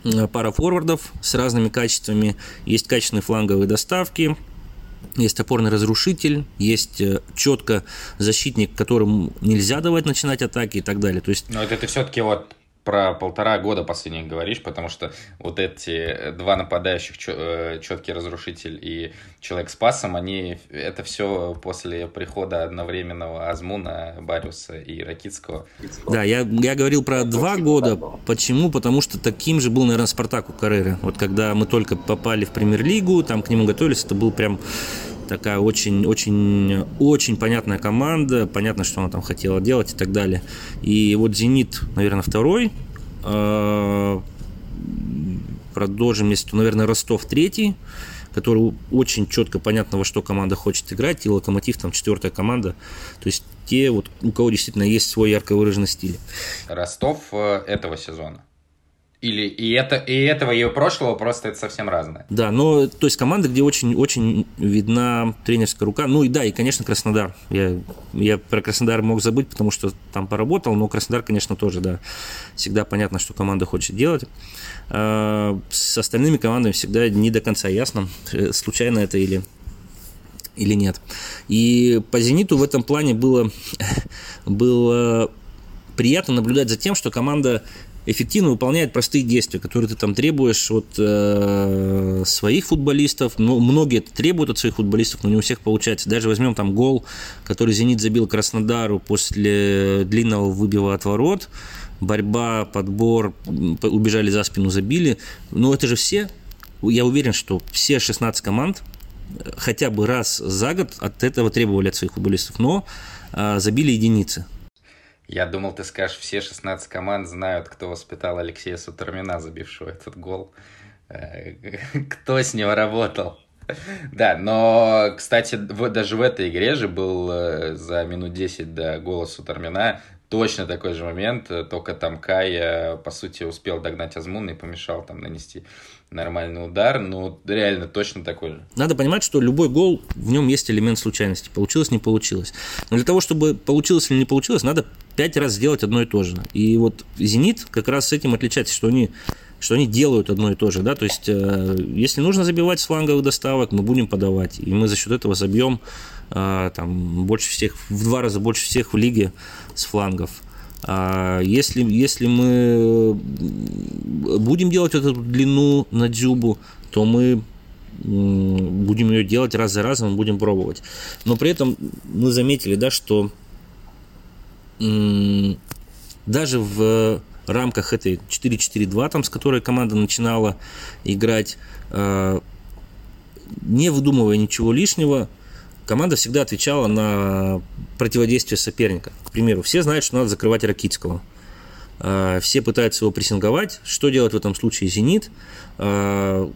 B: Э, пара форвардов с разными качествами, есть качественные фланговые доставки, есть опорный разрушитель, есть э, четко защитник, которому нельзя давать начинать атаки и так далее. То есть...
A: Но это все-таки вот про полтора года последних говоришь, потому что вот эти два нападающих, э, четкий разрушитель и человек с пасом, они, это все после прихода одновременного Азмуна, Бариуса и Ракитского.
B: Да, я, я говорил про два года. Почему? Потому что таким же был, наверное, Спартак у Карреры. Вот когда мы только попали в премьер-лигу, там к нему готовились, это был прям такая очень, очень, очень понятная команда, понятно, что она там хотела делать и так далее. И вот «Зенит», наверное, второй, а, продолжим, если, наверное, Ростов третий, который очень четко понятно, во что команда хочет играть, и Локомотив там четвертая команда. То есть те, вот, у кого действительно есть свой ярко выраженный стиль.
A: Ростов э, этого сезона. Или и, это, и этого, и прошлого просто это совсем разное.
B: Да, но то есть команда, где очень, очень видна тренерская рука. Ну и да, и, конечно, Краснодар. Я, я про Краснодар мог забыть, потому что там поработал, но Краснодар, конечно, тоже, да. Всегда понятно, что команда хочет делать. А, с остальными командами всегда не до конца ясно, э, случайно это или или нет. И по «Зениту» в этом плане было, было приятно наблюдать за тем, что команда эффективно выполняет простые действия, которые ты там требуешь от э, своих футболистов. Ну, многие это требуют от своих футболистов, но не у всех получается. Даже возьмем там гол, который «Зенит» забил Краснодару после длинного выбива от ворот. Борьба, подбор, убежали за спину, забили. Но это же все, я уверен, что все 16 команд хотя бы раз за год от этого требовали от своих футболистов, но э, забили единицы.
A: Я думал, ты скажешь, все 16 команд знают, кто воспитал Алексея Сутормина, забившего этот гол. Э, кто с ним работал? Да, но, кстати, даже в этой игре же был э, за минут 10 до гола Сутормина точно такой же момент, э, только там Кай, по сути, успел догнать Азмуна и помешал там нанести нормальный удар, ну, реально точно такой же.
B: Надо понимать, что любой гол, в нем есть элемент случайности. Получилось, не получилось. Но для того, чтобы получилось или не получилось, надо пять раз сделать одно и то же. И вот «Зенит» как раз с этим отличается, что они что они делают одно и то же, да, то есть э, если нужно забивать с фланговых доставок, мы будем подавать, и мы за счет этого забьем э, там больше всех, в два раза больше всех в лиге с флангов. А если, если мы будем делать эту длину на дзюбу, то мы будем ее делать раз за разом, будем пробовать. Но при этом мы заметили, да, что даже в рамках этой 4-4-2, там, с которой команда начинала играть, а, не выдумывая ничего лишнего, команда всегда отвечала на противодействие соперника. К примеру, все знают, что надо закрывать Ракитского. А, все пытаются его прессинговать. Что делать в этом случае «Зенит»? А,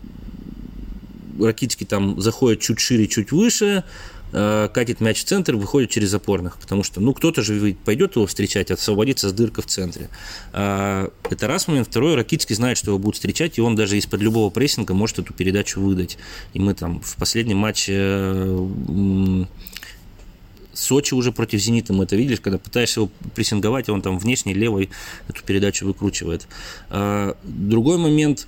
B: Ракитский там заходит чуть шире, чуть выше, катит мяч в центр, выходит через опорных, потому что, ну, кто-то же пойдет его встречать, освободится с дырка в центре. А, это раз момент. Второй, Ракитский знает, что его будут встречать, и он даже из-под любого прессинга может эту передачу выдать. И мы там в последнем матче э, Сочи уже против «Зенита» мы это видели, когда пытаешься его прессинговать, он там внешней левой эту передачу выкручивает. А, другой момент,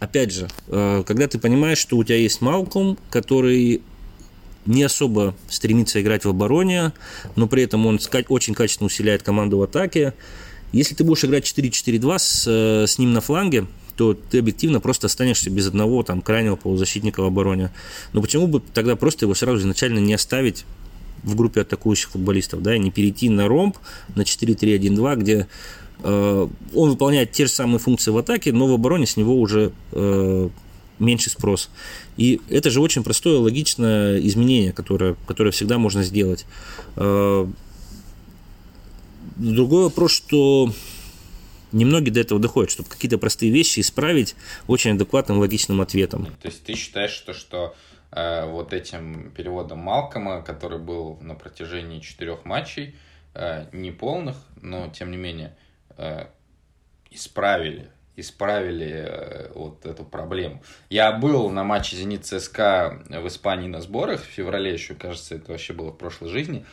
B: опять же, э, когда ты понимаешь, что у тебя есть Малком, который не особо стремится играть в обороне, но при этом он очень качественно усиляет команду в атаке. Если ты будешь играть 4-4-2 с, э, с ним на фланге, то ты объективно просто останешься без одного там крайнего полузащитника в обороне. Но почему бы тогда просто его сразу изначально не оставить в группе атакующих футболистов, да, и не перейти на ромб на 4-3-1-2, где э, он выполняет те же самые функции в атаке, но в обороне с него уже э, меньше спрос. И это же очень простое, логичное изменение, которое, которое всегда можно сделать. Э, другой вопрос, что немногие до этого доходят, чтобы какие-то простые вещи исправить очень адекватным, логичным ответом.
A: То есть ты считаешь, что, что э, вот этим переводом Малкома, который был на протяжении четырех матчей, э, неполных, но тем не менее э, исправили исправили э, вот эту проблему. Я был на матче «Зенит ЦСКА» в Испании на сборах в феврале еще, кажется, это вообще было в прошлой жизни.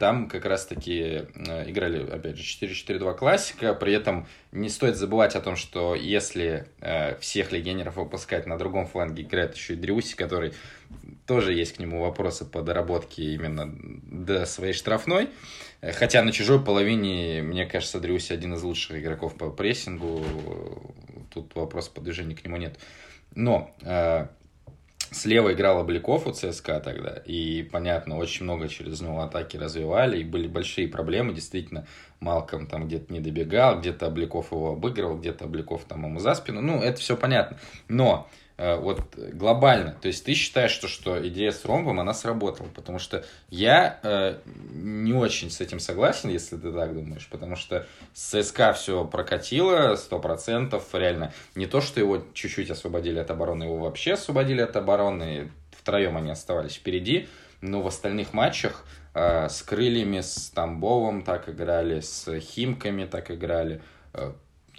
A: Там как раз-таки э, играли, опять же, 4-4-2 классика. При этом не стоит забывать о том, что если э, всех легионеров выпускать на другом фланге, играет еще и Дрюси, который тоже есть к нему вопросы по доработке именно до своей штрафной. Хотя на чужой половине, мне кажется, Дрюси один из лучших игроков по прессингу. Тут вопрос по движению к нему нет. Но э, слева играл Обликов у ЦСКА тогда. И, понятно, очень много через него атаки развивали. И были большие проблемы. Действительно, Малком там где-то не добегал, где-то Обликов его обыгрывал, где-то Обликов там ему за спину. Ну, это все понятно. Но Э, вот глобально. То есть ты считаешь, что, что идея с ромбом, она сработала. Потому что я э, не очень с этим согласен, если ты так думаешь. Потому что с ЦСКА все прокатило, сто процентов. Реально, не то, что его чуть-чуть освободили от обороны, его вообще освободили от обороны. Втроем они оставались впереди. Но в остальных матчах э, с крыльями, с Тамбовым так играли, с Химками так играли. Э,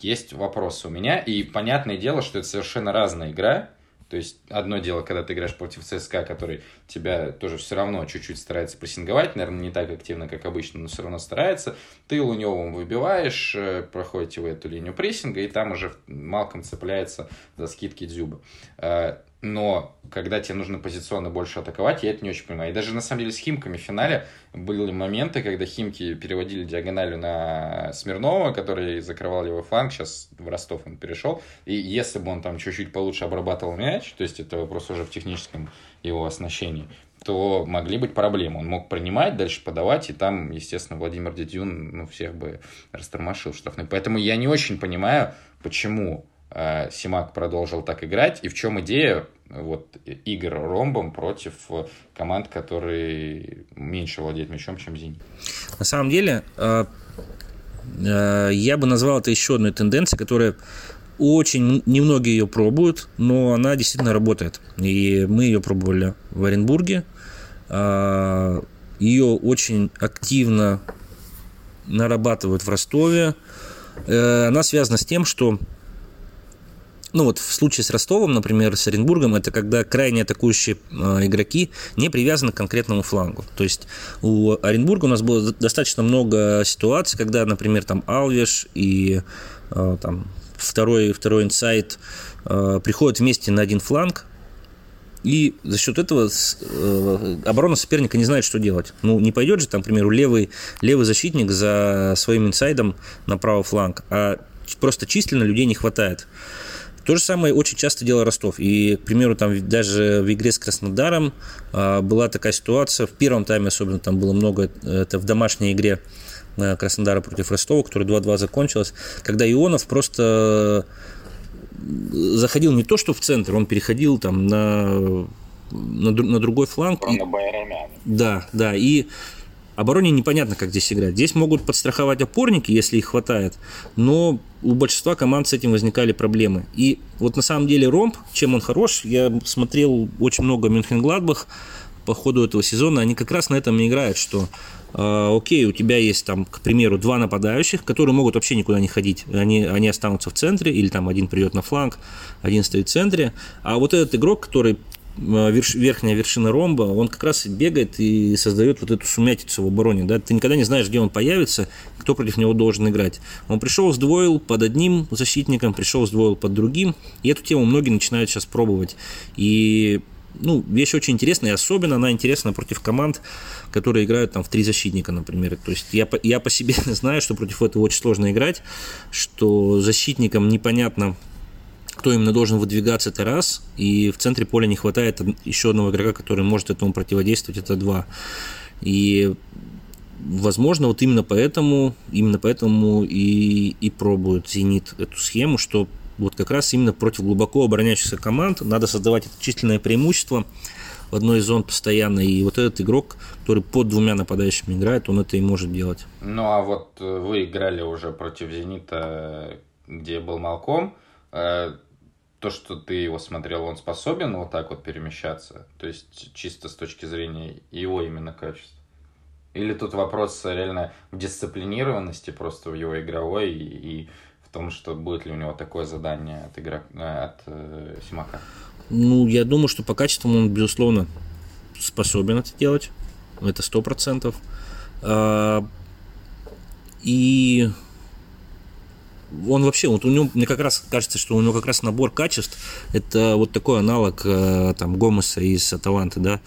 A: есть вопросы у меня, и понятное дело, что это совершенно разная игра, то есть одно дело, когда ты играешь против ЦСКА, который тебя тоже все равно чуть-чуть старается прессинговать, наверное, не так активно, как обычно, но все равно старается. Ты Луневым выбиваешь, э, проходите вы эту линию прессинга, и там уже Малком цепляется за скидки Дзюба. Но когда тебе нужно позиционно больше атаковать, я это не очень понимаю. И даже на самом деле с Химками в финале были моменты, когда Химки переводили диагональю на Смирнова, который закрывал его фланг, сейчас в Ростов он перешел. И если бы он там чуть-чуть получше обрабатывал мяч, то есть это вопрос уже в техническом его оснащении, то могли быть проблемы. Он мог принимать, дальше подавать, и там, естественно, Владимир Дедюн ну, всех бы растормошил штрафный. Поэтому я не очень понимаю, почему Симак продолжил так играть, и в чем идея вот, игр ромбом против команд, которые меньше владеют мячом, чем Зенит?
B: На самом деле, э, Э, я бы назвал это еще одной тенденцией, которая очень немногие ее пробуют, но она действительно работает. И мы ее пробовали в Оренбурге. Э, ее очень активно нарабатывают в Ростове. Э, она связана с тем, что ну вот в случае с Ростовом, например, с Оренбургом, это когда крайне атакующие э, игроки не привязаны к конкретному флангу. То есть у Оренбурга у нас было достаточно много ситуаций, когда, например, там Алвеш и э, там второй, второй инсайт э, приходят вместе на один фланг, и за счет этого оборона соперника не знает, что делать. Ну, не пойдет же там, к примеру, левый, левый защитник за своим инсайдом на правый фланг, а просто численно людей не хватает. То же самое очень часто делал Ростов. И, к примеру, там даже в игре с Краснодаром а, была такая ситуация, в первом тайме особенно там было много, это в домашней игре а, Краснодара против Ростова, которая 2-2 закончилась, когда Ионов просто заходил не то, что в центр, он переходил там на, на, на другой фланг.
A: И, Байрамян.
B: Да, да, и Обороне непонятно, как здесь играть. Здесь могут подстраховать опорники, если их хватает, но у большинства команд с этим возникали проблемы. И вот на самом деле Ромб, чем он хорош, я смотрел очень много Мюнхен-Гладбах по ходу этого сезона, они как раз на этом и играют, что э, окей, у тебя есть там, к примеру, два нападающих, которые могут вообще никуда не ходить, они, они останутся в центре, или там один придет на фланг, один стоит в центре, а вот этот игрок, который верш, верхняя вершина ромба, он как раз бегает и создает вот эту сумятицу в обороне. Да? Ты никогда не знаешь, где он появится, кто против него должен играть. Он пришел, сдвоил под одним защитником, пришел, сдвоил под другим. И эту тему многие начинают сейчас пробовать. И ну, вещь очень интересная, и особенно она интересна против команд, которые играют там в три защитника, например. То есть я, я по себе знаю, что против этого очень сложно играть, что защитникам непонятно, кто именно должен выдвигаться, это раз. И в центре поля не хватает еще одного игрока, который может этому противодействовать, это два. И возможно, вот именно поэтому, именно поэтому и, и пробуют «Зенит» эту схему, что вот как раз именно против глубоко обороняющихся команд надо создавать это численное преимущество в одной из зон постоянно, и вот этот игрок, который под двумя нападающими играет, он это и может делать.
A: Ну, а вот вы играли уже против «Зенита», где был Малком, э, то, что ты его смотрел, он способен вот так вот перемещаться? То есть чисто с точки зрения его именно качества? Или тут вопрос реально в дисциплинированности просто в его игровой и, и в том, что будет ли у него такое задание от, игрок, э, от э, Симака?
B: Ну, я думаю, что по качеству он, безусловно, способен это делать. Это сто процентов. А, и он вообще, вот у него, мне как раз кажется, что у него как раз набор качеств, это вот такой аналог э, там Гомеса из Аталанты, да,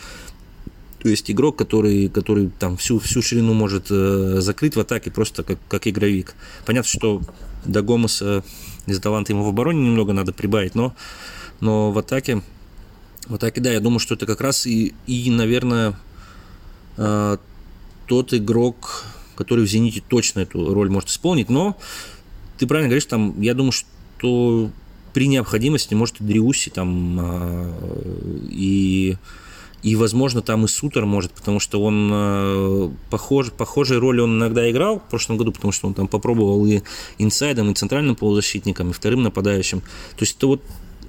B: то есть игрок, который, который там всю, всю ширину может э, закрыть в атаке просто как, как игровик. Понятно, что до Гомеса из Аталанты ему в обороне немного надо прибавить, но, но в атаке, в атаке, да, я думаю, что это как раз и, и наверное, э, тот игрок, который в «Зените» точно эту роль может исполнить, но ты правильно говоришь, там, я думаю, что при необходимости, может, и Дриуси там а, и и, возможно, там и Сутер может, потому что он э, похож, похожей роли он иногда играл в прошлом году, потому что он там попробовал и инсайдом, и центральным полузащитником, и вторым нападающим. То есть это вот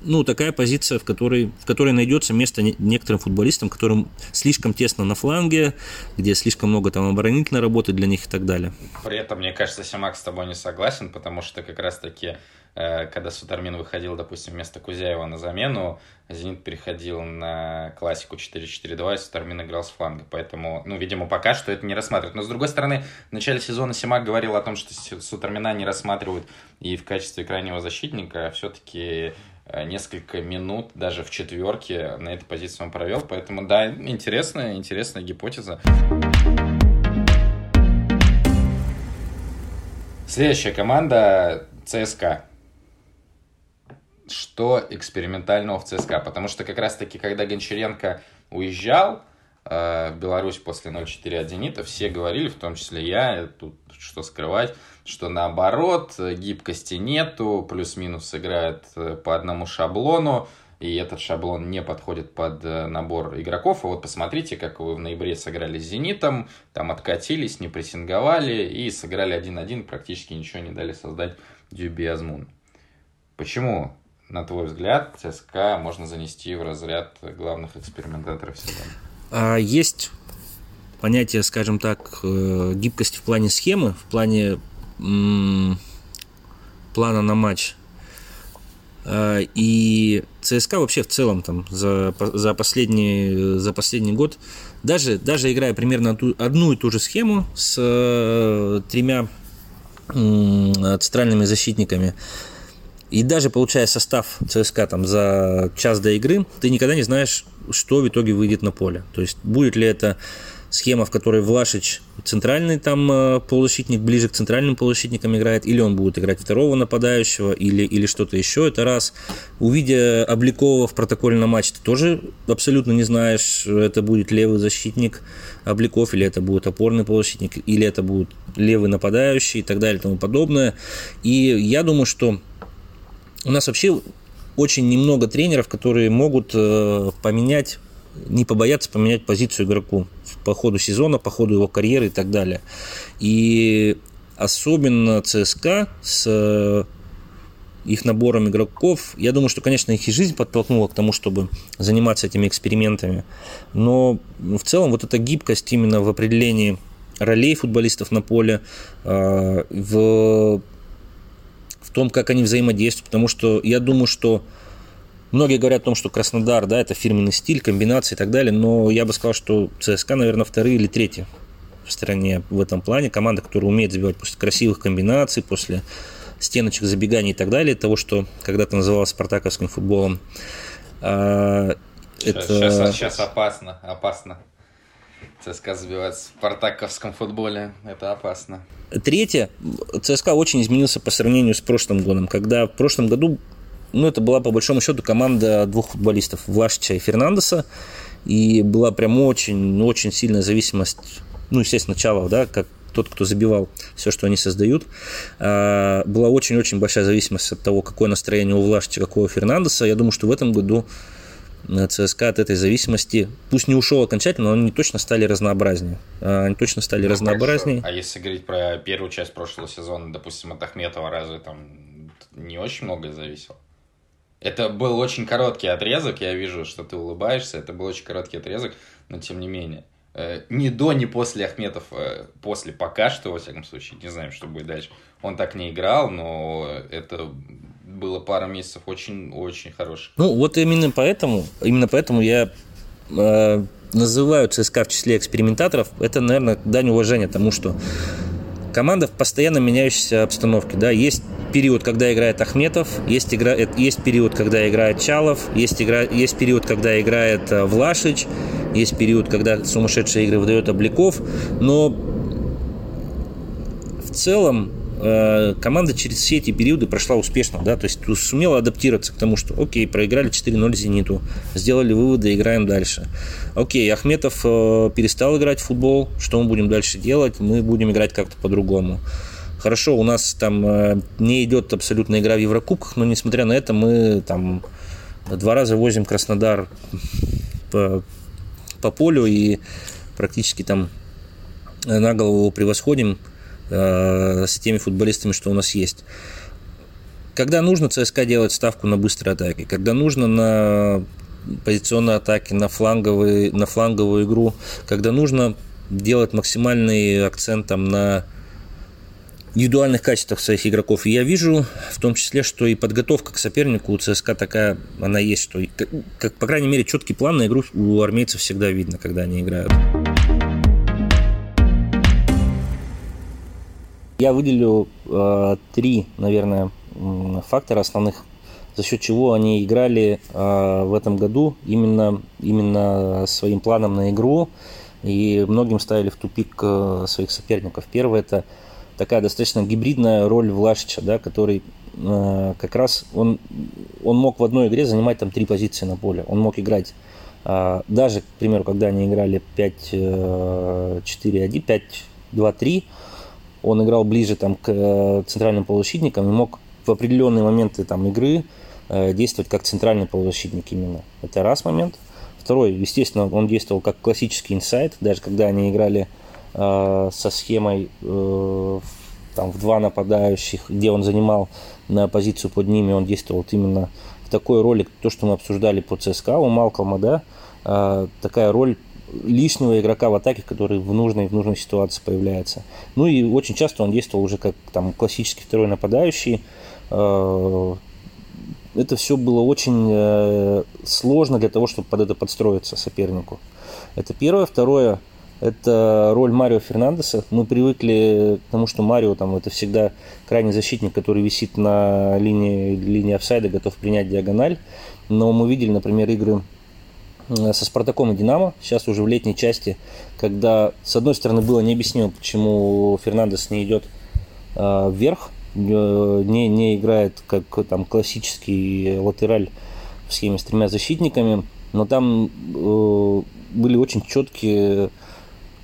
B: ну, такая позиция, в которой, в которой найдется место некоторым футболистам, которым слишком тесно на фланге, где слишком много там оборонительной работы для них и так далее.
A: При этом, мне кажется, Симак с тобой не согласен, потому что как раз-таки, э, когда Сутармин выходил, допустим, вместо Кузяева на замену, Зенит переходил на классику 4-4-2, и Сутармин играл с фланга. Поэтому, ну, видимо, пока что это не рассматривают. Но, с другой стороны, в начале сезона Симак говорил о том, что Сутармина не рассматривают и в качестве крайнего защитника, а все-таки несколько минут даже в четверке на этой позиции он провел. Поэтому, да, интересная, интересная гипотеза. Следующая команда ЦСКА. Что экспериментального в ЦСКА? Потому что как раз-таки, когда Гончаренко уезжал э, в Беларусь после 0-4 от «Зенита», все говорили, в том числе я, тут что скрывать, что наоборот, гибкости нету, плюс-минус играет э, по одному шаблону, и этот шаблон не подходит под э, набор игроков. И вот посмотрите, как вы в ноябре сыграли с «Зенитом», там откатились, не прессинговали и сыграли 1-1, практически ничего не дали создать Дюби Азмун. Почему, на твой взгляд, ЦСКА можно занести в разряд главных экспериментаторов сезона?
B: А есть понятие, скажем так, э, гибкости в плане схемы, в плане плана на матч. А, и ЦСКА вообще в целом там за, за, последний, за последний год, даже, даже играя примерно ту, одну и ту же схему с э, тремя центральными защитниками, и даже получая состав ЦСКА там за час до игры, ты никогда не знаешь, что в итоге выйдет на поле. То есть будет ли это схема, в которой Влашич центральный там э, полузащитник, ближе к центральным полузащитникам играет, или он будет играть второго нападающего, или, или что-то еще, это раз. Увидя Обликова в протокольном матче, ты тоже абсолютно не знаешь, это будет левый защитник Обликов, или это будет опорный полузащитник, или это будет левый нападающий и так далее и тому подобное. И я думаю, что у нас вообще очень немного тренеров, которые могут э, поменять не побояться поменять позицию игроку по ходу сезона, по ходу его карьеры и так далее. И особенно ЦСКА с э, их набором игроков. Я думаю, что, конечно, их и жизнь подтолкнула к тому, чтобы заниматься этими экспериментами. Но в целом вот эта гибкость именно в определении ролей футболистов на поле, э, в, в том, как они взаимодействуют. Потому что я думаю, что Многие говорят о том, что Краснодар, да, это фирменный стиль, комбинации и так далее, но я бы сказал, что ЦСКА, наверное, вторые или третьи в стране в этом плане. Команда, которая умеет забивать после красивых комбинаций, после стеночек, забеганий и так далее, того, что когда-то называлось спартаковским футболом.
A: А, это... сейчас, сейчас опасно, опасно. ЦСКА забивать в спартаковском футболе, это опасно.
B: Третье, ЦСКА очень изменился по сравнению с прошлым годом, когда в прошлом году ну, это была, по большому счету, команда двух футболистов, Влашича и Фернандеса. И была прям очень, очень сильная зависимость, ну, естественно, Чалов, да, как тот, кто забивал все, что они создают. А, была очень-очень большая зависимость от того, какое настроение у Влашича, какого у Фернандеса. Я думаю, что в этом году э, ЦСКА от этой зависимости, пусть не ушел окончательно, но они точно стали разнообразнее. А, они точно стали ну, разнообразнее.
A: Хорошо. А если говорить про первую часть прошлого сезона, допустим, от Ахметова, разве там не очень многое зависело? Это был очень короткий отрезок, я вижу, что ты улыбаешься, это был очень короткий отрезок, но тем не менее. Э, ни до, ни после Ахметов, э, после пока что, во всяком случае, не знаем, что будет дальше. Он так не играл, но это было пара месяцев очень-очень хороших.
B: Ну, вот именно поэтому, именно поэтому я э, называю ЦСКА в числе экспериментаторов. Это, наверное, дань уважения тому, что команда в постоянно меняющейся обстановке. Да, есть период, когда играет Ахметов, есть, игра, э, есть период, когда играет Чалов, есть, игра, есть период, когда играет э, Влашич, есть период, когда сумасшедшие игры выдает Обликов, но в целом э, команда через все эти периоды прошла успешно, да, то есть сумела адаптироваться к тому, что, окей, проиграли 4-0 «Зениту», сделали выводы, играем дальше. Окей, Ахметов перестал играть в футбол, что мы будем дальше делать? Мы будем играть как-то по-другому. Хорошо, у нас там э, не идет абсолютно игра в Еврокубках, но несмотря на это мы там два раза возим Краснодар по, по полю и практически там на голову превосходим э, с теми футболистами, что у нас есть. Когда нужно ЦСКА делать ставку на быстрые атаки, когда нужно на позиционные атаки, на, фланговые, на фланговую игру, когда нужно делать максимальный акцент там на индивидуальных качествах своих игроков. И я вижу в том числе, что и подготовка к сопернику у ЦСКА такая, она есть, что, как, по крайней мере, четкий план на игру у армейцев всегда видно, когда они играют. Я выделю э, три, наверное, фактора основных, за счет чего они играли э, в этом году именно, именно своим планом на игру и многим ставили в тупик э, своих соперников. Первое это такая достаточно гибридная роль Влашича, да, который э, как раз он, он мог в одной игре занимать там три позиции на поле. Он мог играть э, даже, к примеру, когда они играли 5-4-1, 5-2-3, он играл ближе там, к э, центральным полузащитникам и мог в определенные моменты там, игры действовать как центральный полузащитник именно. Это раз момент. Второй, естественно, он действовал как классический инсайд, даже когда они играли э, со схемой э, там, в два нападающих, где он занимал на позицию под ними, он действовал именно в такой роли, то, что мы обсуждали по ЦСКА у Малкома, да, э, такая роль лишнего игрока в атаке, который в нужной, в нужной ситуации появляется. Ну и очень часто он действовал уже как там классический второй нападающий, э, это все было очень э, сложно для того, чтобы под это подстроиться сопернику. Это первое. Второе, это роль Марио Фернандеса. Мы привыкли к тому, что Марио там это всегда крайний защитник, который висит на линии, линии офсайда, готов принять диагональ. Но мы видели, например, игры э, со Спартаком и Динамо, сейчас уже в летней части, когда, с одной стороны, было необъяснимо, почему Фернандес не идет э, вверх, Э, не, не играет как там классический латераль в схеме с тремя защитниками, но там э, были очень четкие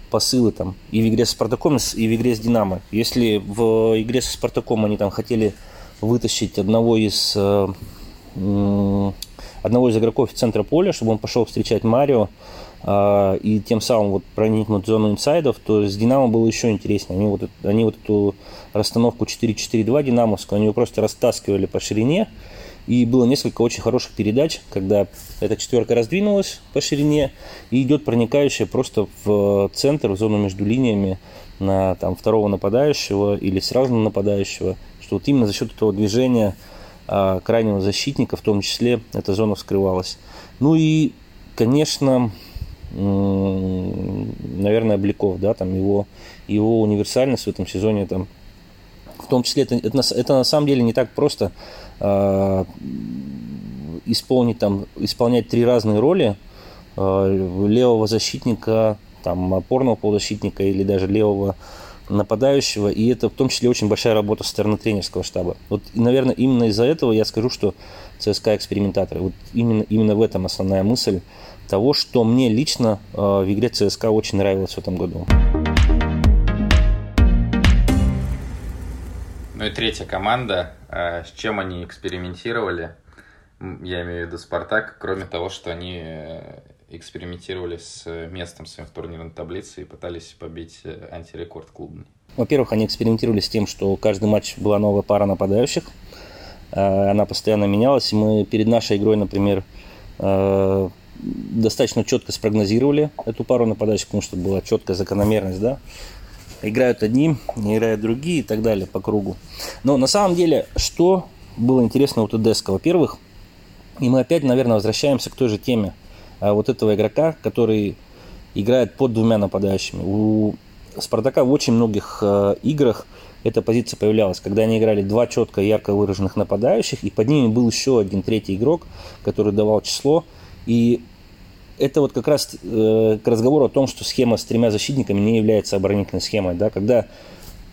B: посылы там и в игре с Спартаком, и в игре с Динамо. Если в игре со Спартаком они там хотели вытащить одного из э, одного из игроков центра поля, чтобы он пошел встречать Марио, а, и тем самым вот проникнуть в зону инсайдов, то с Динамо было еще интереснее. Они вот, они вот эту расстановку 4-4-2 динамовскую, они ее просто растаскивали по ширине, и было несколько очень хороших передач, когда эта четверка раздвинулась по ширине и идет проникающая просто в центр, в зону между линиями на там, второго нападающего или сразу на нападающего, что вот именно за счет этого движения а, крайнего защитника в том числе эта зона вскрывалась. Ну и, конечно, наверное, Обликов, да, там его, его универсальность в этом сезоне, там, том числе, это, это, это на самом деле не так просто э, исполнить, там, исполнять три разные роли э, левого защитника, там, опорного полузащитника или даже левого нападающего, и это в том числе очень большая работа со стороны тренерского штаба. Вот, наверное, именно из-за этого я скажу, что ЦСКА экспериментаторы. Вот именно, именно в этом основная мысль того, что мне лично э, в игре ЦСКА очень нравилось в этом году.
A: Ну и третья команда, э, с чем они экспериментировали, я имею в виду Спартак, кроме того, что они э, экспериментировали с местом своим в турнирной таблице и пытались побить антирекорд клубный.
B: Во-первых, они экспериментировали с тем, что каждый матч была новая пара нападающих. Она постоянно менялась. Мы перед нашей игрой, например, достаточно четко спрогнозировали эту пару нападающих, потому что была четкая закономерность, да. Играют одни, не играют другие и так далее по кругу. Но на самом деле, что было интересно у ТДСК? Во-первых, и мы опять, наверное, возвращаемся к той же теме а, вот этого игрока, который играет под двумя нападающими. У Спартака в очень многих э, играх эта позиция появлялась, когда они играли два четко ярко выраженных нападающих, и под ними был еще один третий игрок, который давал число. И это вот как раз э, к разговору о том, что схема с тремя защитниками не является оборонительной схемой. Да? Когда,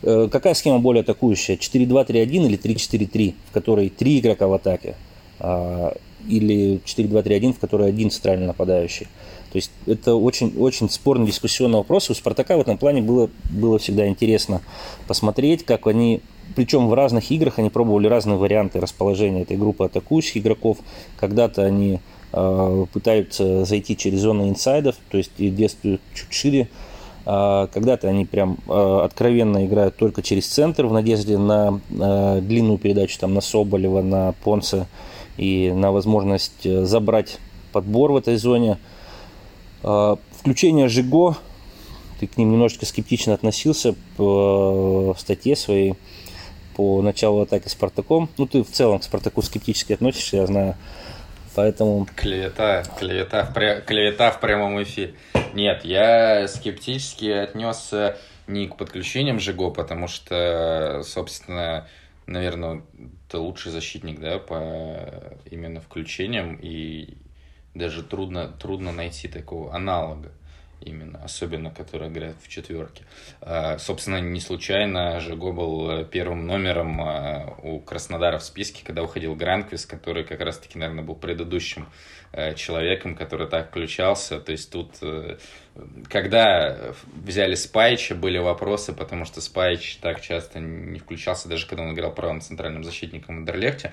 B: э, какая схема более атакующая? 4-2-3-1 или 3-4-3, в которой три игрока в атаке? Э, или 4-2-3-1, в которой один центральный нападающий? То есть это очень, очень спорный дискуссионный вопрос. У Спартака в этом плане было, было всегда интересно посмотреть, как они причем в разных играх они пробовали разные варианты расположения этой группы атакующих игроков. Когда-то они пытаются зайти через зону инсайдов, то есть действуют чуть шире. А когда-то они прям э, откровенно играют только через центр в надежде на э, длинную передачу там, на Соболева, на Понца и на возможность забрать подбор в этой зоне. Включение Жиго, ты к ним немножечко скептично относился в статье своей по началу атаки Спартаком. Ну, ты в целом к Спартаку скептически относишься, я знаю. Поэтому...
A: Клевета, клевета в, клевета в прямом эфире. Нет, я скептически отнесся не к подключениям Жиго, потому что, собственно, наверное, это лучший защитник, да, по именно включениям, и даже трудно, трудно найти такого аналога. Именно, особенно которые играют в четверке. А, собственно, не случайно Жиго был э, первым номером а, у Краснодара в списке, когда уходил Гранквис, который как раз-таки, наверное, был предыдущим э, человеком, который так включался. То есть тут, э, когда взяли Спайча, были вопросы, потому что Спайч так часто не включался, даже когда он играл правым центральным защитником в Андерлехте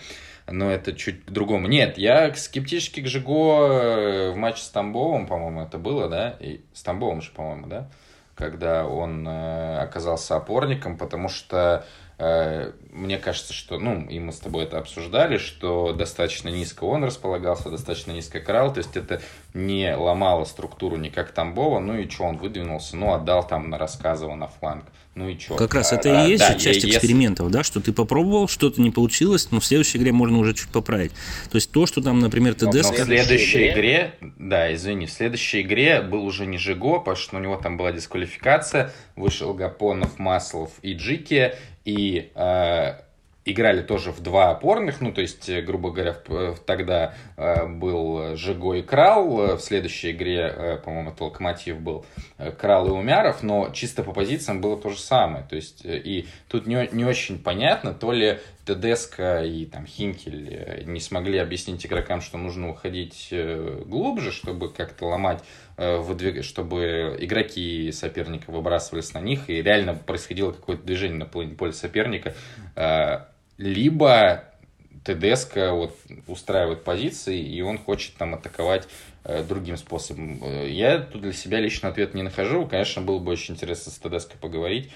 A: но это чуть по-другому. Нет, я скептически к Жиго в матче с Тамбовым, по-моему, это было, да? И с Тамбовым же, по-моему, да? Когда он э, оказался опорником, потому что мне кажется, что, ну, и мы с тобой это обсуждали, что достаточно низко он располагался, достаточно низко крал, то есть это не ломало структуру никак Тамбова, ну и что, он выдвинулся, ну, отдал там на рассказывал на фланг, ну и что.
B: Как раз это а, и есть да, часть если... экспериментов, да, что ты попробовал, что-то не получилось, но в следующей игре можно уже чуть поправить. То есть то, что там, например, ТДС...
A: Но в следующей игре, да, извини, в следующей игре был уже не Жиго, потому что у него там была дисквалификация, вышел Гапонов, Маслов и Джики, и э, играли тоже в два опорных, ну, то есть, э, грубо говоря, тогда э, был Жиго и Крал, э, в следующей игре, по-моему, это Локомотив был Крал и Умяров, но чисто по позициям было то же самое, то есть, и тут не, не очень понятно, то ли Тедеско и там Хинкель не смогли объяснить игрокам, что нужно уходить глубже, чтобы как-то ломать выдвиг... чтобы игроки соперника выбрасывались на них, и реально происходило какое-то движение на поля соперника, либо ТДСК вот устраивает позиции, и он хочет там атаковать э, другим способом. Э, я тут для себя лично ответ не нахожу. Конечно, было бы очень интересно с ТДСК поговорить, э,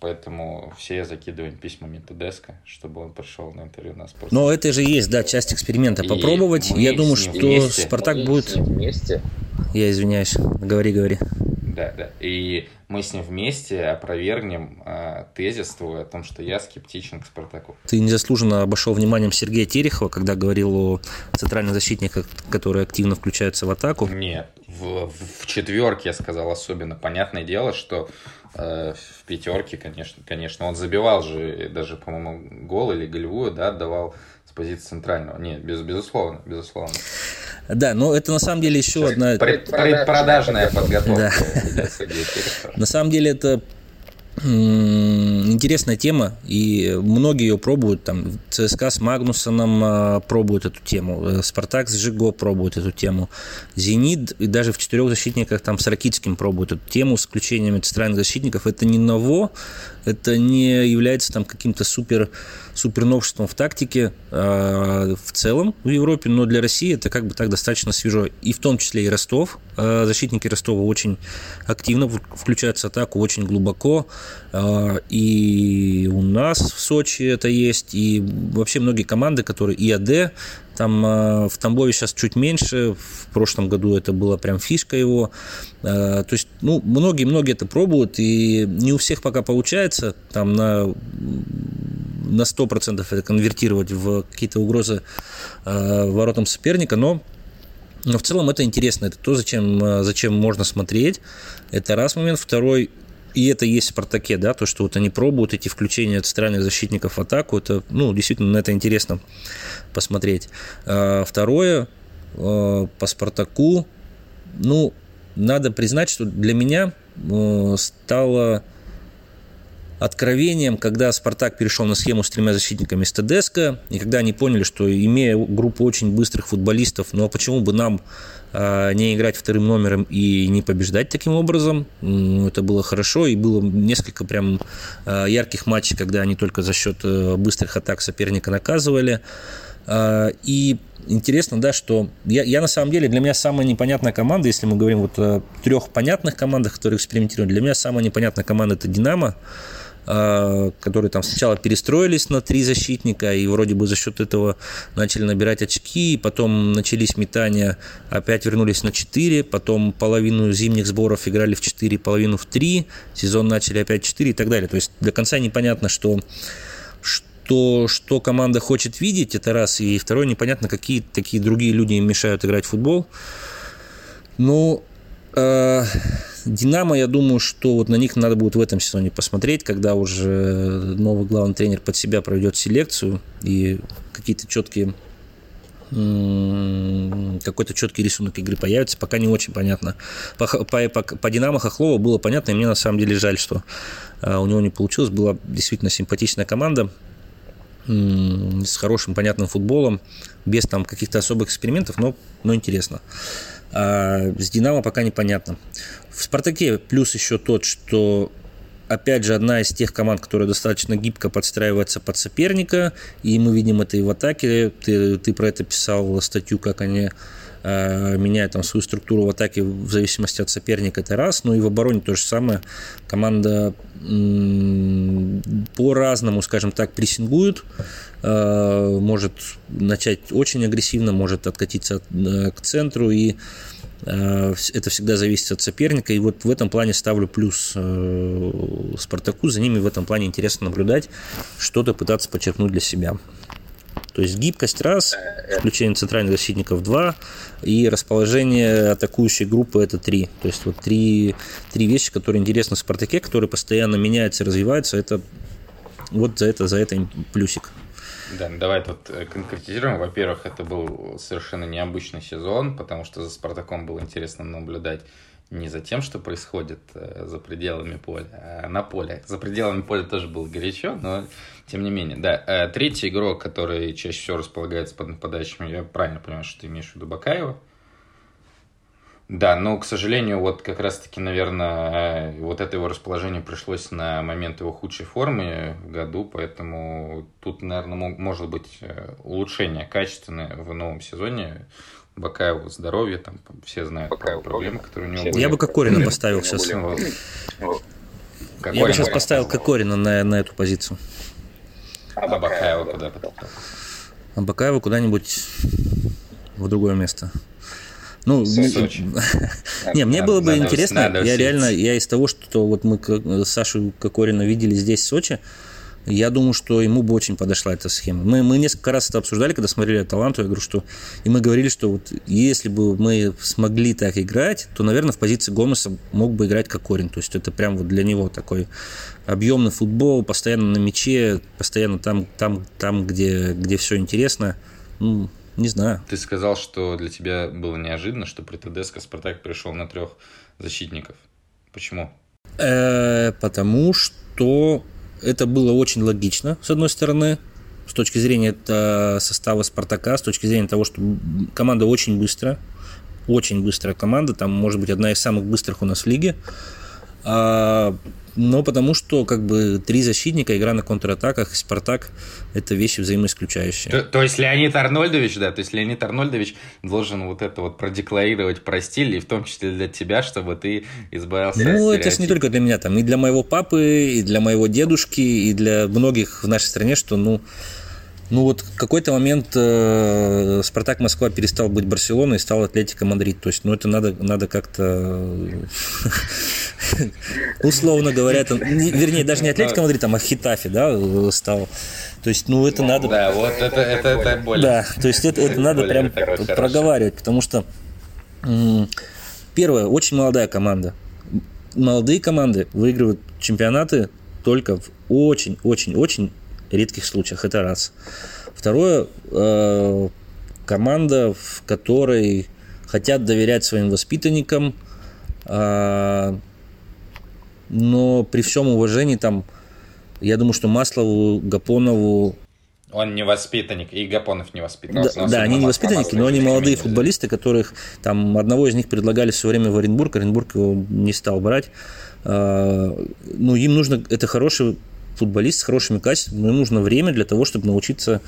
A: поэтому все закидываем письмами ТДСК, чтобы он пришел на интервью на спорт.
B: Но это же есть, да, часть эксперимента. Попробовать. Я думаю, что вместе. Спартак будет... Вместе. Я извиняюсь. Говори, говори.
A: Да, да. И мы с ним вместе опровергнем э, тезис твой о том, что я скептичен к Спартаку.
B: Ты незаслуженно обошел вниманием Сергея Терехова, когда говорил о центральных защитниках, которые активно включаются в атаку.
A: Нет, в, в четверке я сказал особенно. Понятное дело, что в пятерке, конечно, конечно, он забивал же даже, по-моему, гол или голевую, да, отдавал позиции центрального. Нет, без, безусловно, безусловно.
B: Да, но это на самом деле еще одна...
A: Предпродажная подготовка. Да.
B: На самом деле это интересная тема, и многие ее пробуют, там, ЦСКА с Магнусоном а, пробуют эту тему, э, Спартак с Жиго пробуют эту тему, Зенит и даже в четырех защитниках там с Ракитским пробуют эту тему с включением центральных защитников, это не ново, это не является там каким-то супер супер новшеством в тактике э, в целом в Европе, но для России это как бы так достаточно свежо. И в том числе и Ростов. Э, защитники Ростова очень активно включаются в атаку, очень глубоко. Э, и у нас в Сочи это есть, и вообще многие команды, которые и АД, там э, в Тамбове сейчас чуть меньше, в прошлом году это была прям фишка его. Э, то есть, ну, многие-многие это пробуют, и не у всех пока получается там на на 100% это конвертировать в какие-то угрозы воротам соперника, но но в целом это интересно, это то, зачем, зачем можно смотреть. Это раз момент. Второй, и это есть в «Спартаке», да, то, что вот они пробуют эти включения центральных защитников в атаку, это, ну, действительно, на это интересно посмотреть. А, второе, а, по «Спартаку», ну, надо признать, что для меня э, стало откровением, когда «Спартак» перешел на схему с тремя защитниками с ТДСК, и когда они поняли, что имея группу очень быстрых футболистов, ну а почему бы нам а, не играть вторым номером и не побеждать таким образом. Это было хорошо, и было несколько прям а, ярких матчей, когда они только за счет э, быстрых атак соперника наказывали. А, и интересно, да, что я, я на самом деле, для меня самая непонятная команда, если мы говорим вот о трех понятных командах, которые экспериментируют, для меня самая непонятная команда – это «Динамо», а, которые там сначала перестроились на три защитника и вроде бы за счет этого начали набирать очки, потом начались метания, опять вернулись на 4, потом половину зимних сборов играли в 4, половину в 3, сезон начали опять 4 и так далее. То есть до конца непонятно, что что, что команда хочет видеть, это раз, и второе, непонятно, какие такие другие люди им мешают играть в футбол. Ну, э, Динамо, я думаю, что вот на них надо будет в этом сезоне посмотреть, когда уже новый главный тренер под себя проведет селекцию и какие-то четкие какой-то четкий рисунок игры появится, пока не очень понятно. По, по, по, по Динамо Хохлова было понятно, и мне на самом деле жаль, что а, у него не получилось. Была действительно симпатичная команда с хорошим, понятным футболом, без там каких-то особых экспериментов, но, но интересно. А с Динамо пока непонятно. В Спартаке плюс еще тот, что опять же, одна из тех команд, которая достаточно гибко подстраивается под соперника, и мы видим это и в атаке. Ты, ты про это писал статью, как они э, меняют там свою структуру в атаке в зависимости от соперника, это раз. Ну и в обороне то же самое. Команда м- по-разному, скажем так, прессингует, может начать очень агрессивно, может откатиться э, к центру и Э, это всегда зависит от соперника. И вот в этом плане ставлю плюс э, Спартаку. За ними в этом плане интересно наблюдать, что-то пытаться подчеркнуть для себя. То есть гибкость раз, включение центральных защитников два и расположение атакующей группы это три. То есть вот три, три вещи, которые интересны в Спартаке, которые постоянно меняются развиваются. Это вот за это, за это плюсик.
A: Да, ну давай тут э, конкретизируем. Во-первых, это был совершенно необычный сезон, потому что за Спартаком было интересно наблюдать не за тем, что происходит э, за пределами поля, а на поле. За пределами поля тоже было горячо, но тем не менее. Да, э, третий игрок, который чаще всего располагается под нападающими, я правильно понимаю, что ты имеешь в виду Бакаева? Да, но, к сожалению, вот как раз-таки, наверное, вот это его расположение пришлось на момент его худшей формы в году, поэтому тут, наверное, может быть э, улучшение качественное в новом сезоне. Бакаеву здоровье, там все знают Бакаеву проблемы, которые у него
B: были. Я бы Кокорина поставил сейчас. Я бы сейчас поставил Кокорина на, на эту позицию.
A: А Бакаева куда-то?
B: А Бакаева куда-нибудь в другое место. Ну, не, мне было бы интересно, я реально, я из того, что вот мы Сашу Кокорина видели здесь, в Сочи, я думаю, что ему бы очень подошла эта схема. Мы, мы несколько раз это обсуждали, когда смотрели таланту, я говорю, что... И мы говорили, что вот если бы мы смогли так играть, то, наверное, в позиции Гомеса мог бы играть Кокорин. То есть это прям вот для него такой объемный футбол, постоянно на мяче, постоянно там, там, там где, где все интересно. Ну, не знаю.
A: Ты сказал, что для тебя было неожиданно, что при ТДСК Спартак пришел на трех защитников. Почему?
B: Э, потому что это было очень логично, с одной стороны, с точки зрения состава Спартака, с точки зрения того, что команда очень быстрая, очень быстрая команда, там может быть одна из самых быстрых у нас в лиге. А но потому что как бы три защитника, игра на контратаках и Спартак – это вещи взаимоисключающие.
A: То, то есть Леонид Арнольдович, да, то есть Леонид Арнольдович должен вот это вот продекларировать про стиль, и в том числе для тебя, чтобы ты избавился
B: Ну, это же не только для меня, там, и для моего папы, и для моего дедушки, и для многих в нашей стране, что, ну, ну вот в какой-то момент э, Спартак Москва перестал быть Барселоной и стал Атлетико Мадрид. То есть, ну это надо, надо как-то условно говоря, это, вернее, даже не Атлетико Мадрид, там, а Хитафи, да, стал. То есть, ну это надо...
A: Да, вот это, это, это более...
B: Да, то есть это, это надо прям проговаривать, потому что первое, очень молодая команда. Молодые команды выигрывают чемпионаты только в очень-очень-очень редких случаях. Это раз. Второе, э, команда, в которой хотят доверять своим воспитанникам, э, но при всем уважении там, я думаю, что Маслову, Гапонову,
A: он не воспитанник, и Гапонов не воспитанник.
B: Да, да они не воспитанники, но они молодые футболисты, которых там одного из них предлагали все время в Оренбург, Оренбург его не стал брать. Э, ну, им нужно, это хороший футболист с хорошими качествами, но нужно время для того, чтобы научиться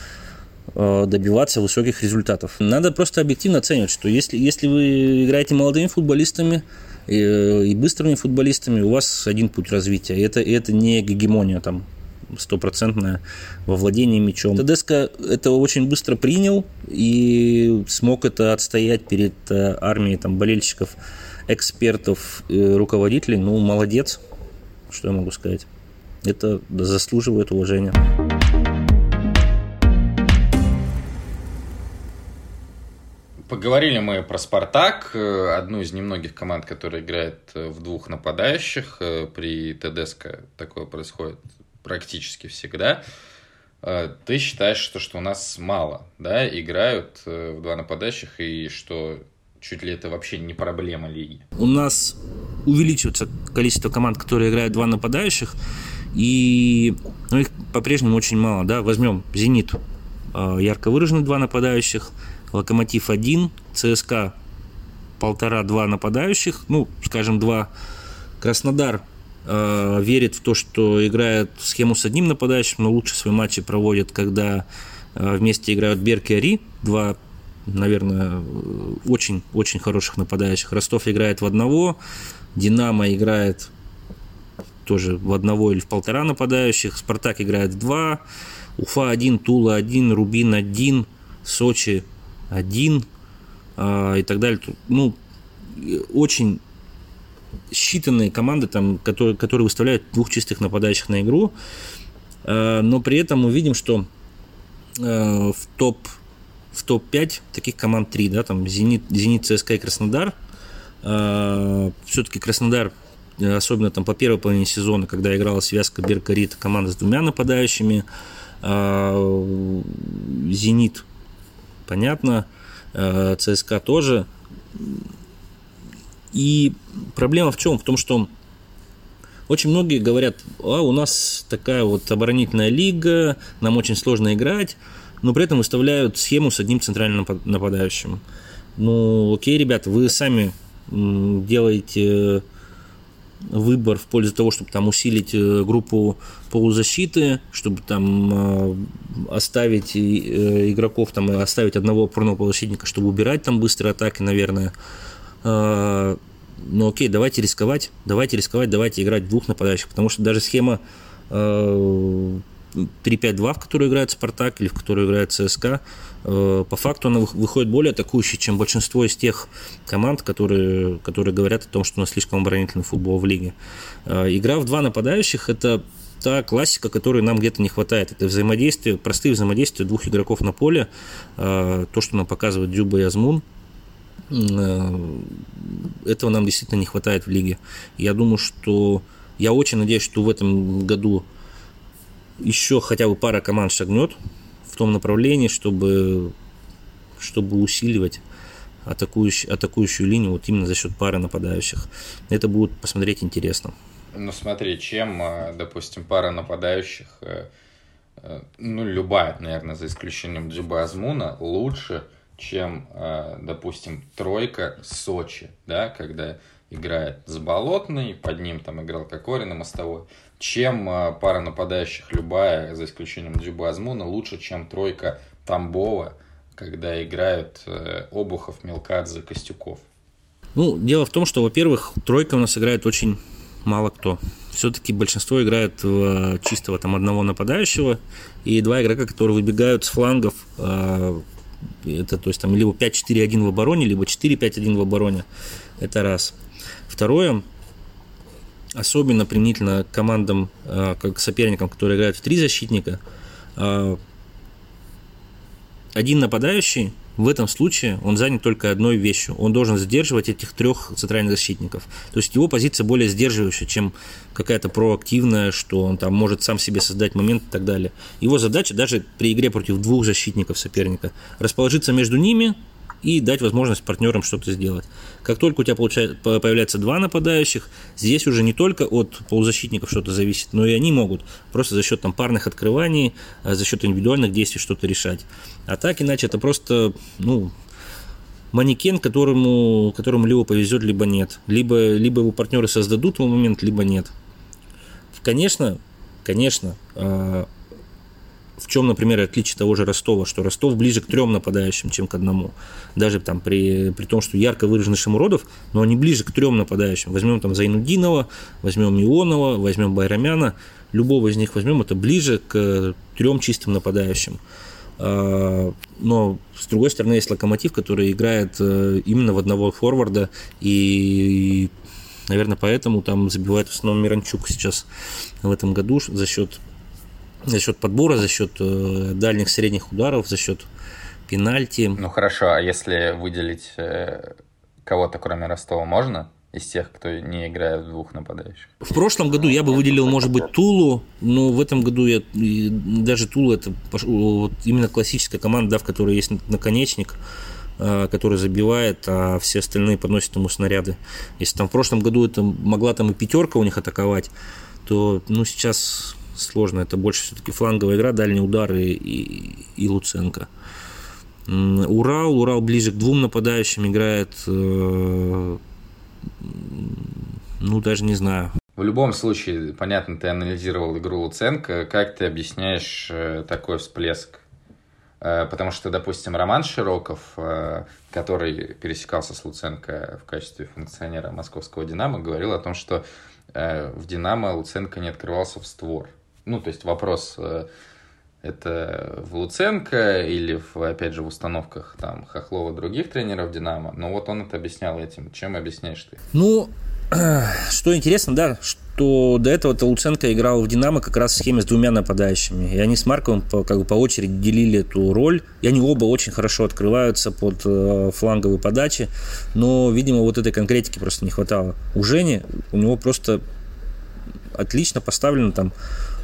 B: э, добиваться высоких результатов. Надо просто объективно оценивать, что если, если вы играете молодыми футболистами и, и быстрыми футболистами, у вас один путь развития. Это, это не гегемония там стопроцентное во владении мячом. Тедеско это очень быстро принял и смог это отстоять перед э, армией там, болельщиков, экспертов, руководителей. Ну, молодец, что я могу сказать это заслуживает уважения.
A: Поговорили мы про «Спартак», э, одну из немногих команд, которая играет э, в двух нападающих. Э, при ТДСК такое происходит практически всегда. ты считаешь, что, что у нас мало, да, играют в два нападающих, и что чуть ли это вообще не проблема лиги?
B: У нас увеличивается количество команд, которые играют два нападающих, и ну, их по-прежнему очень мало, да, возьмем «Зенит», э, ярко выраженные два нападающих, «Локомотив» один, «ЦСКА» полтора-два нападающих, ну, скажем, два. Краснодар э, верит в то, что играет схему с одним нападающим, но лучше свои матчи проводит, когда э, вместе играют Берг и Ари, два, наверное, очень-очень хороших нападающих. Ростов играет в одного, Динамо играет тоже в одного или в полтора нападающих, Спартак играет в два, Уфа один, Тула один, Рубин один, Сочи один э, и так далее. Ну, очень считанные команды, там, которые, которые выставляют двух чистых нападающих на игру, э, но при этом мы видим, что э, в топ в топ-5 таких команд 3, да, там Зенит, Зенит, ЦСКА и Краснодар. Э, все-таки Краснодар, особенно там по первой половине сезона, когда играла связка Беркарит, команда с двумя нападающими. Зенит, понятно, ЦСКА тоже. И проблема в чем? В том, что очень многие говорят, а у нас такая вот оборонительная лига, нам очень сложно играть, но при этом выставляют схему с одним центральным нападающим. Ну, окей, ребята, вы сами делаете выбор в пользу того, чтобы там усилить э, группу полузащиты, чтобы там э, оставить э, игроков, там оставить одного опорного полузащитника, чтобы убирать там быстрые атаки, наверное. А, ну окей, давайте рисковать, давайте рисковать, давайте играть двух нападающих, потому что даже схема 3-5-2, а, в которую играет Спартак или в которую играет ЦСКА, по факту она выходит более атакующей, чем большинство из тех команд, которые, которые говорят о том, что у нас слишком оборонительный футбол в лиге. Игра в два нападающих – это та классика, которой нам где-то не хватает. Это взаимодействие, простые взаимодействия двух игроков на поле, то, что нам показывает Дюба и Азмун – Э, этого нам действительно не хватает в лиге. Я думаю, что я очень надеюсь, что в этом году еще хотя бы пара команд шагнет в том направлении, чтобы, чтобы усиливать атакующую, атакующую линию вот именно за счет пары нападающих. Это будет посмотреть интересно.
A: Ну смотри, чем, э, допустим, пара нападающих, э, ну любая, наверное, за исключением Джиба Азмуна, лучше – чем, э, допустим, тройка Сочи, да, когда играет Заболотный, под ним там играл Кокорин и Мостовой, чем э, пара нападающих любая, за исключением Джиба Азмуна, лучше, чем тройка Тамбова, когда играют э, Обухов, Мелкадзе, Костюков.
B: Ну, дело в том, что, во-первых, тройка у нас играет очень мало кто. Все-таки большинство играет в чистого там одного нападающего и два игрока, которые выбегают с флангов это то есть там либо 5-4-1 в обороне, либо 4-5-1 в обороне. Это раз. Второе, особенно применительно к командам, а, как соперникам, которые играют в три защитника, а, один нападающий в этом случае он занят только одной вещью. Он должен сдерживать этих трех центральных защитников. То есть его позиция более сдерживающая, чем какая-то проактивная, что он там может сам себе создать момент и так далее. Его задача даже при игре против двух защитников соперника расположиться между ними и дать возможность партнерам что-то сделать. Как только у тебя получается, появляется два нападающих, здесь уже не только от полузащитников что-то зависит, но и они могут просто за счет там, парных открываний, а за счет индивидуальных действий что-то решать. А так иначе это просто ну, манекен, которому, которому либо повезет, либо нет. Либо, либо его партнеры создадут в момент, либо нет. Конечно, конечно, а, в чем, например, отличие того же Ростова, что Ростов ближе к трем нападающим, чем к одному. Даже там при, при том, что ярко выраженный Шамуродов, но они ближе к трем нападающим. Возьмем там Зайнудинова, возьмем Ионова, возьмем Байрамяна, любого из них возьмем, это ближе к трем чистым нападающим. А, но, с другой стороны, есть Локомотив, который играет э, именно в одного форварда, и, наверное, поэтому там забивает в основном Миранчук сейчас в этом году за счет за счет подбора, за счет э, дальних средних ударов, за счет пенальти.
A: Ну хорошо, а если выделить э, кого-то кроме Ростова можно? из тех, кто не играет в двух нападающих?
B: В прошлом году я бы выделил, может быть, Тулу, но в этом году я даже Тулу это вот именно классическая команда, да, в которой есть наконечник, а, который забивает, а все остальные подносят ему снаряды. Если там в прошлом году это могла там и пятерка у них атаковать, то ну, сейчас сложно. Это больше все-таки фланговая игра, дальние удары и, и Луценко. Урал, Урал ближе к двум нападающим играет, э, ну даже не знаю.
A: В любом случае, понятно, ты анализировал игру Луценко. Как ты объясняешь э, такой всплеск? Э, потому что, допустим, Роман Широков, который пересекался с Луценко в качестве функционера московского «Динамо», говорил о том, что в «Динамо» Луценко не открывался в створ. Ну, то есть вопрос это в Луценко или, в, опять же, в установках там Хохлова других тренеров Динамо. Но вот он это объяснял этим. Чем объясняешь ты?
B: Ну, что интересно, да, что до этого-то Луценко играл в «Динамо» как раз в схеме с двумя нападающими. И они с Марковым по, как бы по очереди делили эту роль. И они оба очень хорошо открываются под э, фланговые подачи. Но, видимо, вот этой конкретики просто не хватало. У Жени, у него просто отлично поставлено там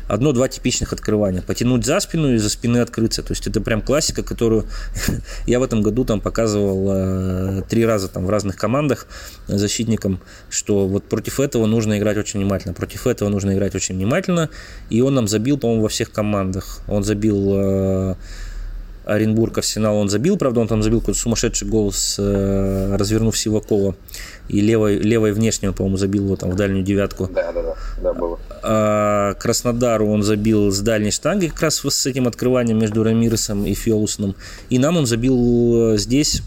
B: одно-два типичных открывания. Потянуть за спину и за спины открыться. То есть это прям классика, которую я в этом году там показывал э, три раза там в разных командах защитникам, что вот против этого нужно играть очень внимательно. Против этого нужно играть очень внимательно. И он нам забил, по-моему, во всех командах. Он забил э, Оренбург, Арсенал он забил, правда, он там забил какой-то сумасшедший гол, с, э, развернув Сивакова. И левой, левой внешнего, по-моему, забил его там в дальнюю девятку.
C: Да, да, да, да было.
B: А Краснодару он забил с дальней штанги, как раз с этим открыванием между Рамиресом и Фиолусом. И нам он забил э, здесь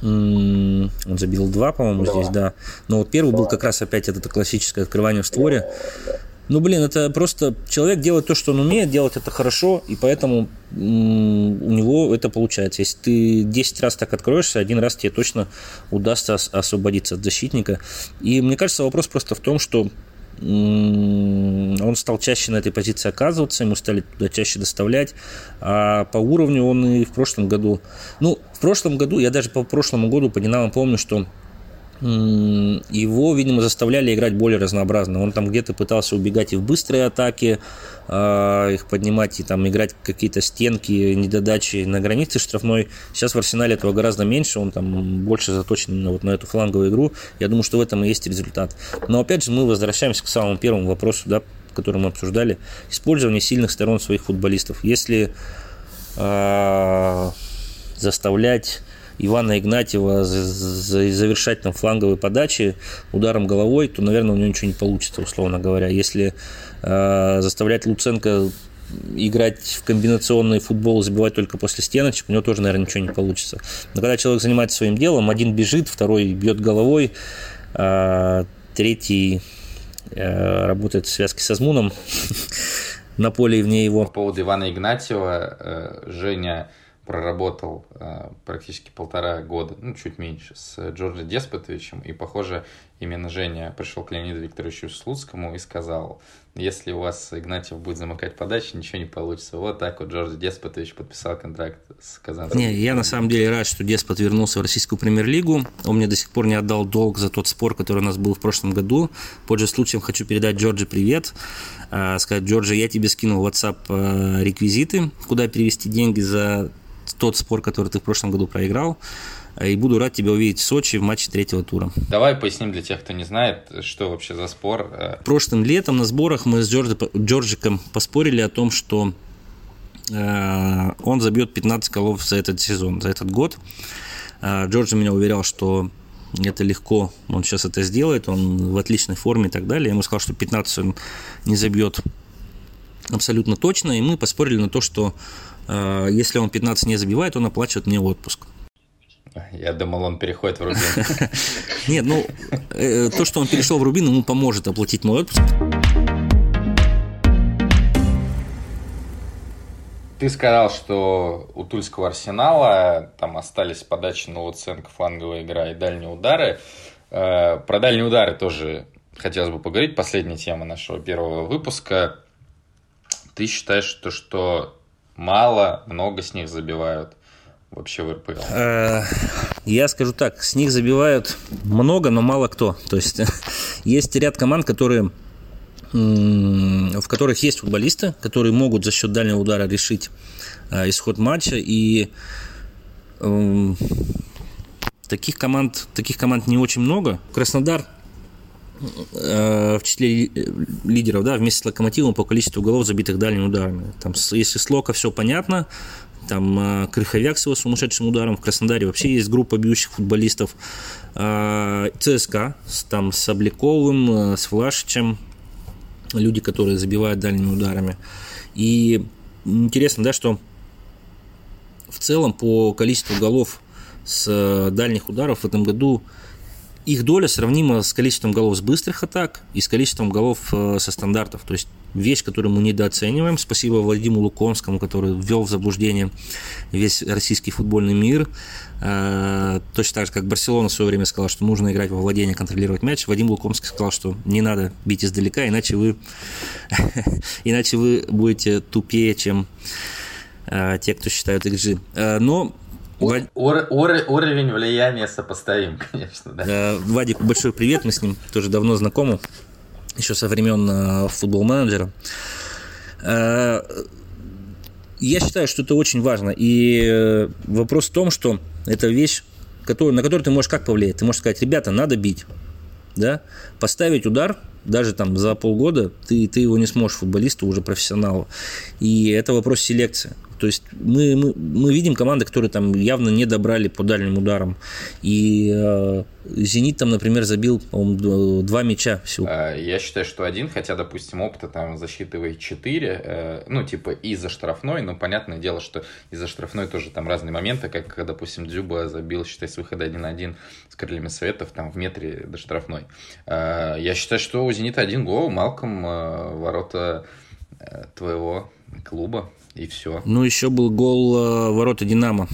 B: он забил два, по-моему, здесь, да. Но вот первый был как раз опять это классическое открывание в створе. Ну, блин, это просто человек делает то, что он умеет, делать это хорошо, и поэтому у него это получается. Если ты 10 раз так откроешься, один раз тебе точно удастся освободиться от защитника. И мне кажется, вопрос просто в том, что он стал чаще на этой позиции оказываться, ему стали туда чаще доставлять, а по уровню он и в прошлом году, ну, в прошлом году, я даже по прошлому году по Динамо помню, что его, видимо, заставляли играть более разнообразно. Он там где-то пытался убегать и в быстрые атаки, а, их поднимать и там играть какие-то стенки, недодачи на границе штрафной. Сейчас в Арсенале этого гораздо меньше, он там больше заточен именно вот на эту фланговую игру. Я думаю, что в этом и есть результат. Но опять же мы возвращаемся к самому первому вопросу, да, который мы обсуждали. Использование сильных сторон своих футболистов. Если э, заставлять Ивана Игнатьева завершать там фланговые подачи ударом головой, то, наверное, у него ничего не получится, условно говоря. Если э, заставлять Луценко играть в комбинационный футбол, забивать только после стеночек, у него тоже, наверное, ничего не получится. Но когда человек занимается своим делом, один бежит, второй бьет головой, а третий э, работает в связке со Змуном на поле и вне его.
A: По поводу Ивана Игнатьева, э, Женя проработал э, практически полтора года, ну, чуть меньше, с Джорджи Деспотовичем, и, похоже, именно Женя пришел к Леониду Викторовичу Слуцкому и сказал, если у вас Игнатьев будет замыкать подачи, ничего не получится. Вот так вот Джордж Деспотович подписал контракт с Казанским.
B: Не, я на самом деле рад, что Деспот вернулся в российскую премьер-лигу. Он мне до сих пор не отдал долг за тот спор, который у нас был в прошлом году. Пользуясь случаем, хочу передать Джорджи привет. Э, сказать, Джорджи, я тебе скинул WhatsApp э, реквизиты, куда перевести деньги за тот спор, который ты в прошлом году проиграл. И буду рад тебя увидеть в Сочи в матче третьего тура.
A: Давай поясним для тех, кто не знает, что вообще за спор.
B: Прошлым летом на сборах мы с Джорджи, Джорджиком поспорили о том, что э, он забьет 15 голов за этот сезон, за этот год. Э, Джорджи меня уверял, что это легко, он сейчас это сделает, он в отличной форме и так далее. Я ему сказал, что 15 он не забьет абсолютно точно, и мы поспорили на то, что если он 15 не забивает, он оплачивает мне отпуск.
A: Я думал, он переходит в Рубин.
B: Нет, ну, э, то, что он перешел в Рубин, ему поможет оплатить мой отпуск.
A: Ты сказал, что у Тульского арсенала там остались подачи на Луценко, фланговая игра и дальние удары. Э, про дальние удары тоже хотелось бы поговорить. Последняя тема нашего первого выпуска. Ты считаешь, что, что мало, много с них забивают? вообще в РПЛ?
B: Э, я скажу так, с них забивают много, но мало кто. То есть есть ряд команд, которые в которых есть футболисты, которые могут за счет дальнего удара решить э, исход матча. И эм, таких команд, таких команд не очень много. Краснодар в числе лидеров, да, вместе с Локомотивом по количеству голов, забитых дальними ударами. Там, если с Лока все понятно, там э, Крыховяк с его сумасшедшим ударом, в Краснодаре вообще есть группа бьющих футболистов, ЦСКА, там с Обляковым, с Влашичем, люди, которые забивают дальними ударами. И интересно, да, что в целом по количеству голов с э, дальних ударов в этом году их доля сравнима с количеством голов с быстрых атак и с количеством голов э, со стандартов. То есть вещь, которую мы недооцениваем. Спасибо Владимиру Лукомскому, который ввел в заблуждение весь российский футбольный мир. Э, точно так же, как Барселона в свое время сказала, что нужно играть во владение, контролировать мяч. Вадим Лукомский сказал, что не надо бить издалека, иначе вы, иначе вы будете тупее, чем э, те, кто считают XG. Но
A: Ур, ур, уровень влияния сопоставим, конечно, да.
B: Э, Вадик, большой привет, мы с ним тоже давно знакомы, еще со времен э, футбол-менеджера. Э, я считаю, что это очень важно. И вопрос в том, что это вещь, который, на которую ты можешь как повлиять? Ты можешь сказать, ребята, надо бить. Да? Поставить удар, даже там за полгода, ты, ты его не сможешь, футболисту, уже профессионалу. И это вопрос селекции. То есть мы, мы, мы видим команды, которые там явно не добрали по дальним ударам. И э, «Зенит» там, например, забил, по-моему, два мяча всего.
A: А, я считаю, что один, хотя, допустим, опыта там засчитывает четыре, э, ну, типа из-за штрафной, но понятное дело, что из-за штрафной тоже там разные моменты, как, допустим, Дзюба забил, считай, с выхода 1-1 с крыльями Светов, там в метре до штрафной. Э, я считаю, что у «Зенита» один гол, Малком э, ворота э, твоего клуба и все.
B: Ну, еще был гол э, ворота Динамо.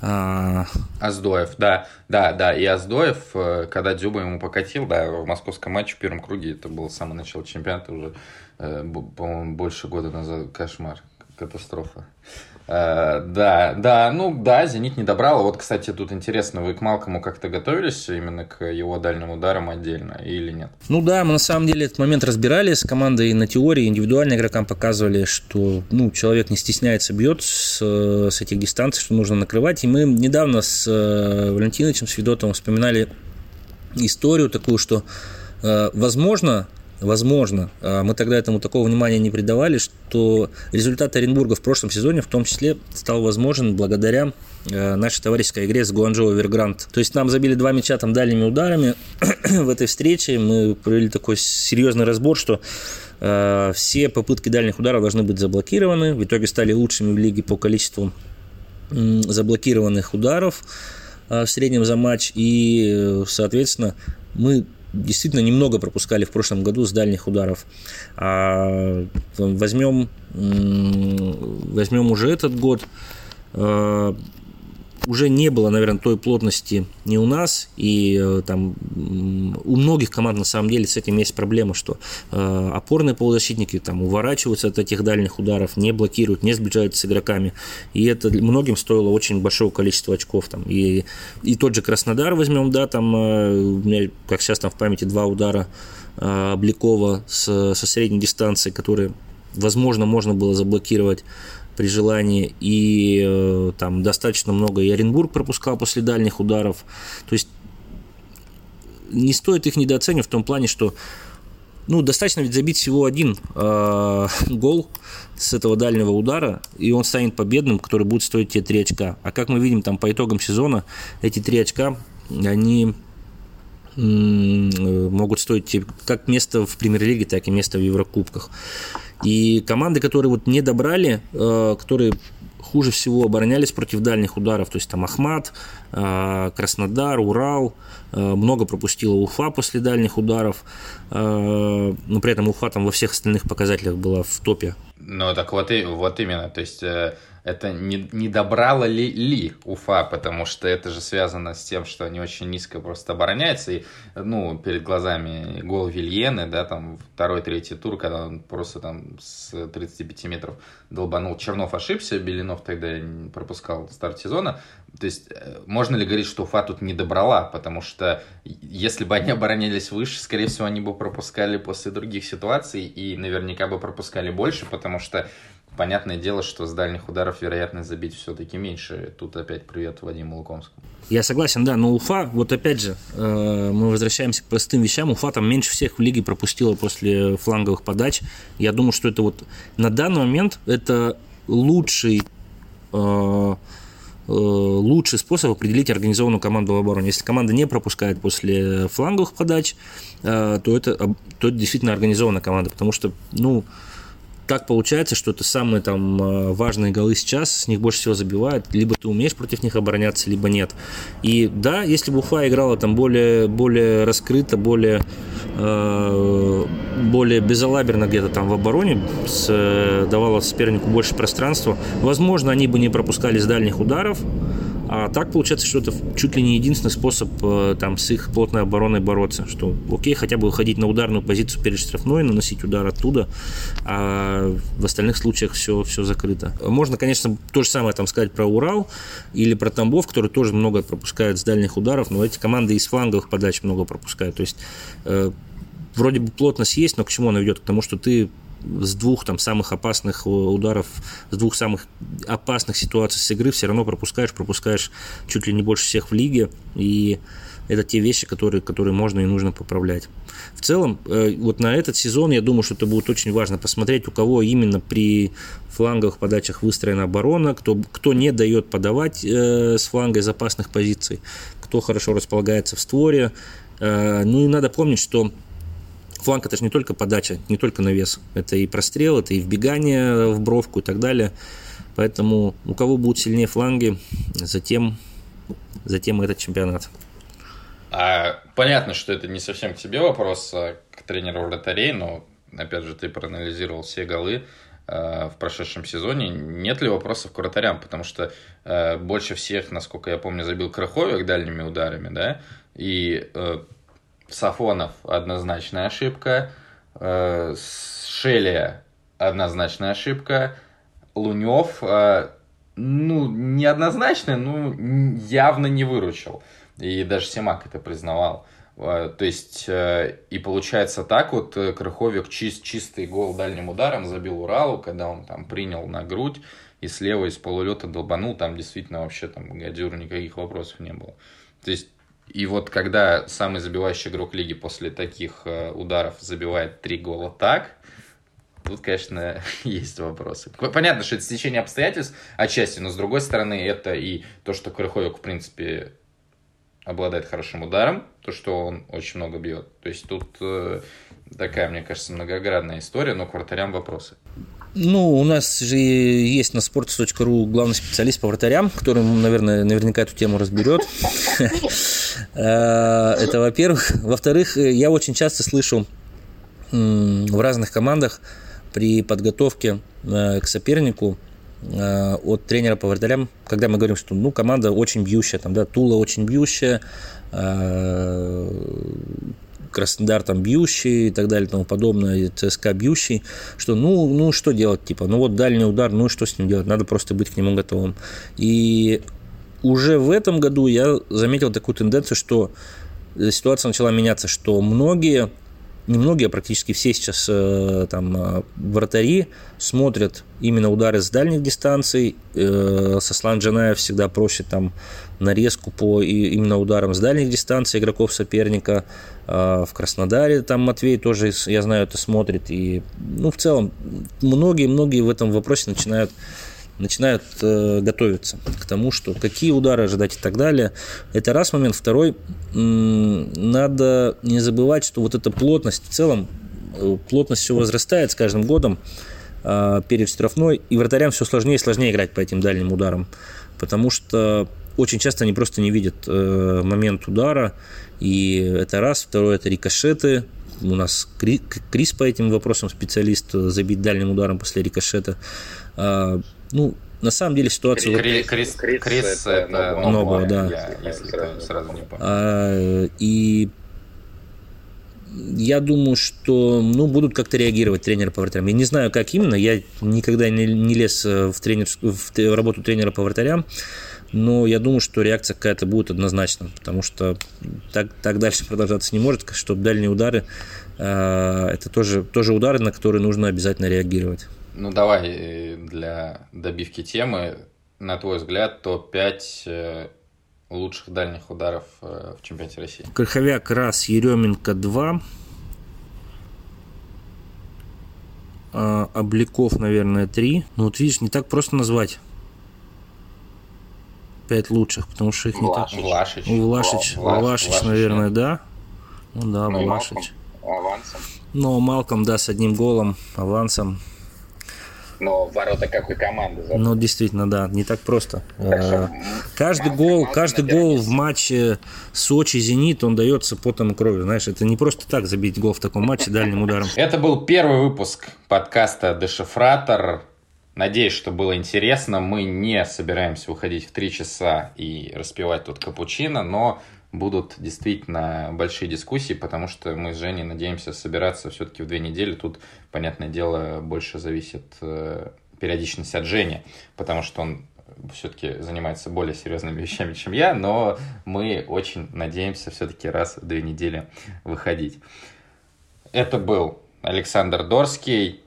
A: А... Аздоев, да, да, да, и Аздоев, э, когда Дзюба ему покатил, да, в московском матче в первом круге, это было самое начало чемпионата уже, э, по-моему, больше года назад, кошмар, катастрофа. Э, да, да, ну да, Зенит не добрал. Вот, кстати, тут интересно, вы к Малкому как-то готовились именно к его дальним ударам отдельно или нет?
B: Ну да, мы на самом деле этот момент разбирали с командой на теории, индивидуально игрокам показывали, что ну, человек не стесняется, бьет с, с этих дистанций, что нужно накрывать. И мы недавно с э, Валентиновичем, с Федотовым вспоминали историю такую, что э, возможно, возможно, а мы тогда этому такого внимания не придавали, что результат Оренбурга в прошлом сезоне в том числе стал возможен благодаря э, нашей товарищеской игре с Гуанчжоу Вергрант. То есть нам забили два мяча там дальними ударами в этой встрече. Мы провели такой серьезный разбор, что э, все попытки дальних ударов должны быть заблокированы. В итоге стали лучшими в лиге по количеству заблокированных ударов э, в среднем за матч. И, соответственно, мы действительно немного пропускали в прошлом году с дальних ударов. А возьмем, возьмем уже этот год, а, уже не было, наверное, той плотности не у нас, и э, там у многих команд на самом деле с этим есть проблема, что э, опорные полузащитники там уворачиваются от этих дальних ударов, не блокируют, не сближаются с игроками, и это многим стоило очень большого количества очков. Там. И, и тот же Краснодар возьмем, да, там э, у меня, как сейчас там в памяти, два удара э, Обликова с, со средней дистанции, которые, возможно, можно было заблокировать при желании, и э, там достаточно много и Оренбург пропускал после дальних ударов. То есть не стоит их недооценивать в том плане, что ну, достаточно ведь забить всего один э, гол с этого дальнего удара, и он станет победным, который будет стоить тебе 3 очка. А как мы видим там по итогам сезона, эти 3 очка, они могут стоить как место в премьер-лиге, так и место в Еврокубках. И команды, которые вот не добрали, э, которые хуже всего оборонялись против дальних ударов, то есть там Ахмат, э, Краснодар, Урал, э, много пропустила Уфа после дальних ударов, но при этом Уфа там во всех остальных показателях была в топе.
A: Ну так вот, и, вот именно, то есть это не, не добрала ли, ли Уфа, потому что это же связано с тем, что они очень низко просто обороняются, и, ну, перед глазами гол Вильены, да, там, второй, третий тур, когда он просто там с 35 метров долбанул. Чернов ошибся, Белинов тогда пропускал старт сезона. То есть, э, можно ли говорить, что Уфа тут не добрала, потому что если бы они оборонялись выше, скорее всего, они бы пропускали после других ситуаций, и наверняка бы пропускали больше, потому что понятное дело, что с дальних ударов вероятность забить все-таки меньше. Тут опять привет Вадиму Лукомскому.
B: Я согласен, да, но Уфа, вот опять же, э, мы возвращаемся к простым вещам. Уфа там меньше всех в лиге пропустила после фланговых подач. Я думаю, что это вот на данный момент это лучший э, э, лучший способ определить организованную команду в обороне. Если команда не пропускает после фланговых подач, то это, то это действительно организованная команда, потому что, ну, так получается, что это самые там э, важные голы сейчас, с них больше всего забивают, либо ты умеешь против них обороняться, либо нет. И да, если бы Уфа играла там более, более раскрыто, более, э, более безалаберно где-то там в обороне, с, давала сопернику больше пространства, возможно, они бы не пропускали с дальних ударов, а так получается, что это чуть ли не единственный способ э, там с их плотной обороной бороться, что окей, хотя бы выходить на ударную позицию перед штрафной, наносить удар оттуда, а в остальных случаях все, все закрыто. Можно, конечно, то же самое там сказать про Урал или про Тамбов, который тоже много пропускает с дальних ударов, но эти команды из фланговых подач много пропускают. То есть э, вроде бы плотность есть, но к чему она ведет? К тому, что ты с двух там самых опасных ударов, с двух самых опасных ситуаций с игры все равно пропускаешь, пропускаешь чуть ли не больше всех в лиге, и это те вещи, которые, которые можно и нужно поправлять. В целом, э, вот на этот сезон, я думаю, что это будет очень важно посмотреть, у кого именно при фланговых подачах выстроена оборона, кто, кто не дает подавать э, с фланга из опасных позиций, кто хорошо располагается в створе. Э, ну и надо помнить, что Фланг это же не только подача, не только навес. Это и прострел, это и вбегание в бровку и так далее. Поэтому у кого будут сильнее фланги, затем, затем этот чемпионат.
A: А, понятно, что это не совсем к тебе вопрос, а к тренеру вратарей, но опять же ты проанализировал все голы э, в прошедшем сезоне. Нет ли вопросов к вратарям? Потому что э, больше всех, насколько я помню, забил Краховик дальними ударами, да, и э, Сафонов однозначная ошибка. Э, Шелия однозначная ошибка. Лунев, э, ну, неоднозначная, но явно не выручил. И даже Семак это признавал. Э, то есть, и получается так вот, Крыховик чист, чистый гол дальним ударом забил Уралу, когда он там принял на грудь и слева из полулета долбанул, там действительно вообще там Гадюру никаких вопросов не было. То есть, и вот когда самый забивающий игрок лиги после таких э, ударов забивает три гола так, тут, конечно, есть вопросы. Понятно, что это стечение обстоятельств отчасти, но с другой стороны, это и то, что Крыховик, в принципе, обладает хорошим ударом, то, что он очень много бьет. То есть тут э, такая, мне кажется, многоградная история, но к вратарям вопросы.
B: Ну, у нас же есть на sports.ru главный специалист по вратарям, который, наверное, наверняка эту тему разберет. Э, это во-первых. Во-вторых, я очень часто слышу в разных командах при подготовке э, к сопернику э, от тренера по вратарям, когда мы говорим, что ну, команда очень бьющая, там, да, Тула очень бьющая, Краснодар там бьющий и так далее и тому подобное, ЦСКА бьющий, что ну, ну что делать, типа, ну вот дальний удар, ну что с ним делать, надо просто быть к нему готовым. И уже в этом году я заметил такую тенденцию, что ситуация начала меняться, что многие, не многие, а практически все сейчас э, там э, вратари смотрят именно удары с дальних дистанций. Э, Сослан Джанаев всегда просит там нарезку по именно ударам с дальних дистанций игроков соперника. В Краснодаре там Матвей тоже, я знаю, это смотрит. И, ну, в целом, многие-многие в этом вопросе начинают начинают э, готовиться к тому, что какие удары ожидать и так далее. Это раз момент. Второй, надо не забывать, что вот эта плотность в целом, э, плотность все возрастает с каждым годом э, перед штрафной, и вратарям все сложнее и сложнее играть по этим дальним ударам, потому что очень часто они просто не видят э, момент удара, и это раз. Второе, это рикошеты, у нас Крис по этим вопросам специалист, забить дальним ударом после рикошета. А, ну, на самом деле ситуация...
A: Крис, Крис, Крис, Крис это, Нобла, да.
B: Я, Крис, это, да. Если кто сразу не понял. А, и я думаю, что ну, будут как-то реагировать тренеры по вратарям. Я не знаю, как именно. Я никогда не, не лез в, тренер, в работу тренера по вратарям. Но я думаю, что реакция какая-то будет однозначно, потому что так, так дальше продолжаться не может, что дальние удары э, это тоже, тоже удары, на которые нужно обязательно реагировать.
A: Ну давай э, для добивки темы, на твой взгляд, топ-5 э, лучших дальних ударов э, в чемпионате России?
B: Краховяк раз, Еременко два. А, Обликов, наверное, три. Ну вот видишь, не так просто назвать пять лучших, потому что их не так...
A: Влашич.
B: Влашич, Влашич, Влашич наверное, да. Ну да, ну, Влашич.
A: Авансом.
B: Но Малком, да, с одним голом, авансом
A: но ворота какой команды.
B: Забыл. Ну, действительно, да, не так просто. Так что, каждый гол, каждый гол в матче Сочи-Зенит, он дается потом и кровью. Знаешь, это не просто так забить гол в таком матче дальним ударом.
A: Это был первый выпуск подкаста «Дешифратор». Надеюсь, что было интересно. Мы не собираемся уходить в три часа и распивать тут капучино, но будут действительно большие дискуссии, потому что мы с Женей надеемся собираться все-таки в две недели. Тут, понятное дело, больше зависит э, периодичность от Жени, потому что он все-таки занимается более серьезными вещами, чем я, но мы очень надеемся все-таки раз в две недели выходить. Это был Александр Дорский.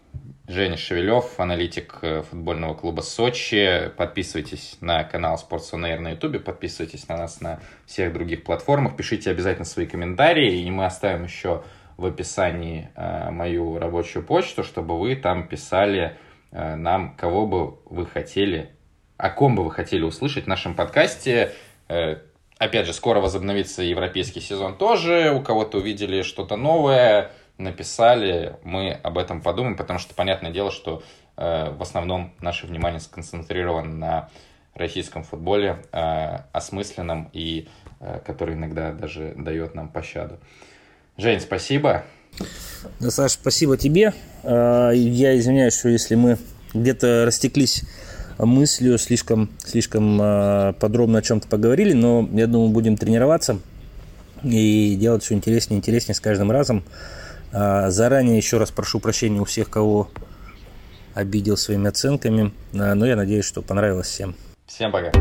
A: Женя Шевелев, аналитик э, футбольного клуба Сочи. Подписывайтесь на канал Sports on Air на YouTube, подписывайтесь на нас на всех других платформах, пишите обязательно свои комментарии, и мы оставим еще в описании э, мою рабочую почту, чтобы вы там писали э, нам, кого бы вы хотели, о ком бы вы хотели услышать в нашем подкасте. Опять же, скоро возобновится европейский сезон тоже, у кого-то увидели что-то новое, написали, мы об этом подумаем, потому что понятное дело, что э, в основном наше внимание сконцентрировано на российском футболе, э, осмысленном и э, который иногда даже дает нам пощаду. Жень, спасибо.
B: Да, Саш, спасибо тебе. Э, я извиняюсь, что если мы где-то растеклись мыслью, слишком, слишком э, подробно о чем-то поговорили, но я думаю, будем тренироваться и делать все интереснее и интереснее с каждым разом. А, заранее еще раз прошу прощения у всех, кого обидел своими оценками. А, но я надеюсь, что понравилось всем.
A: Всем пока.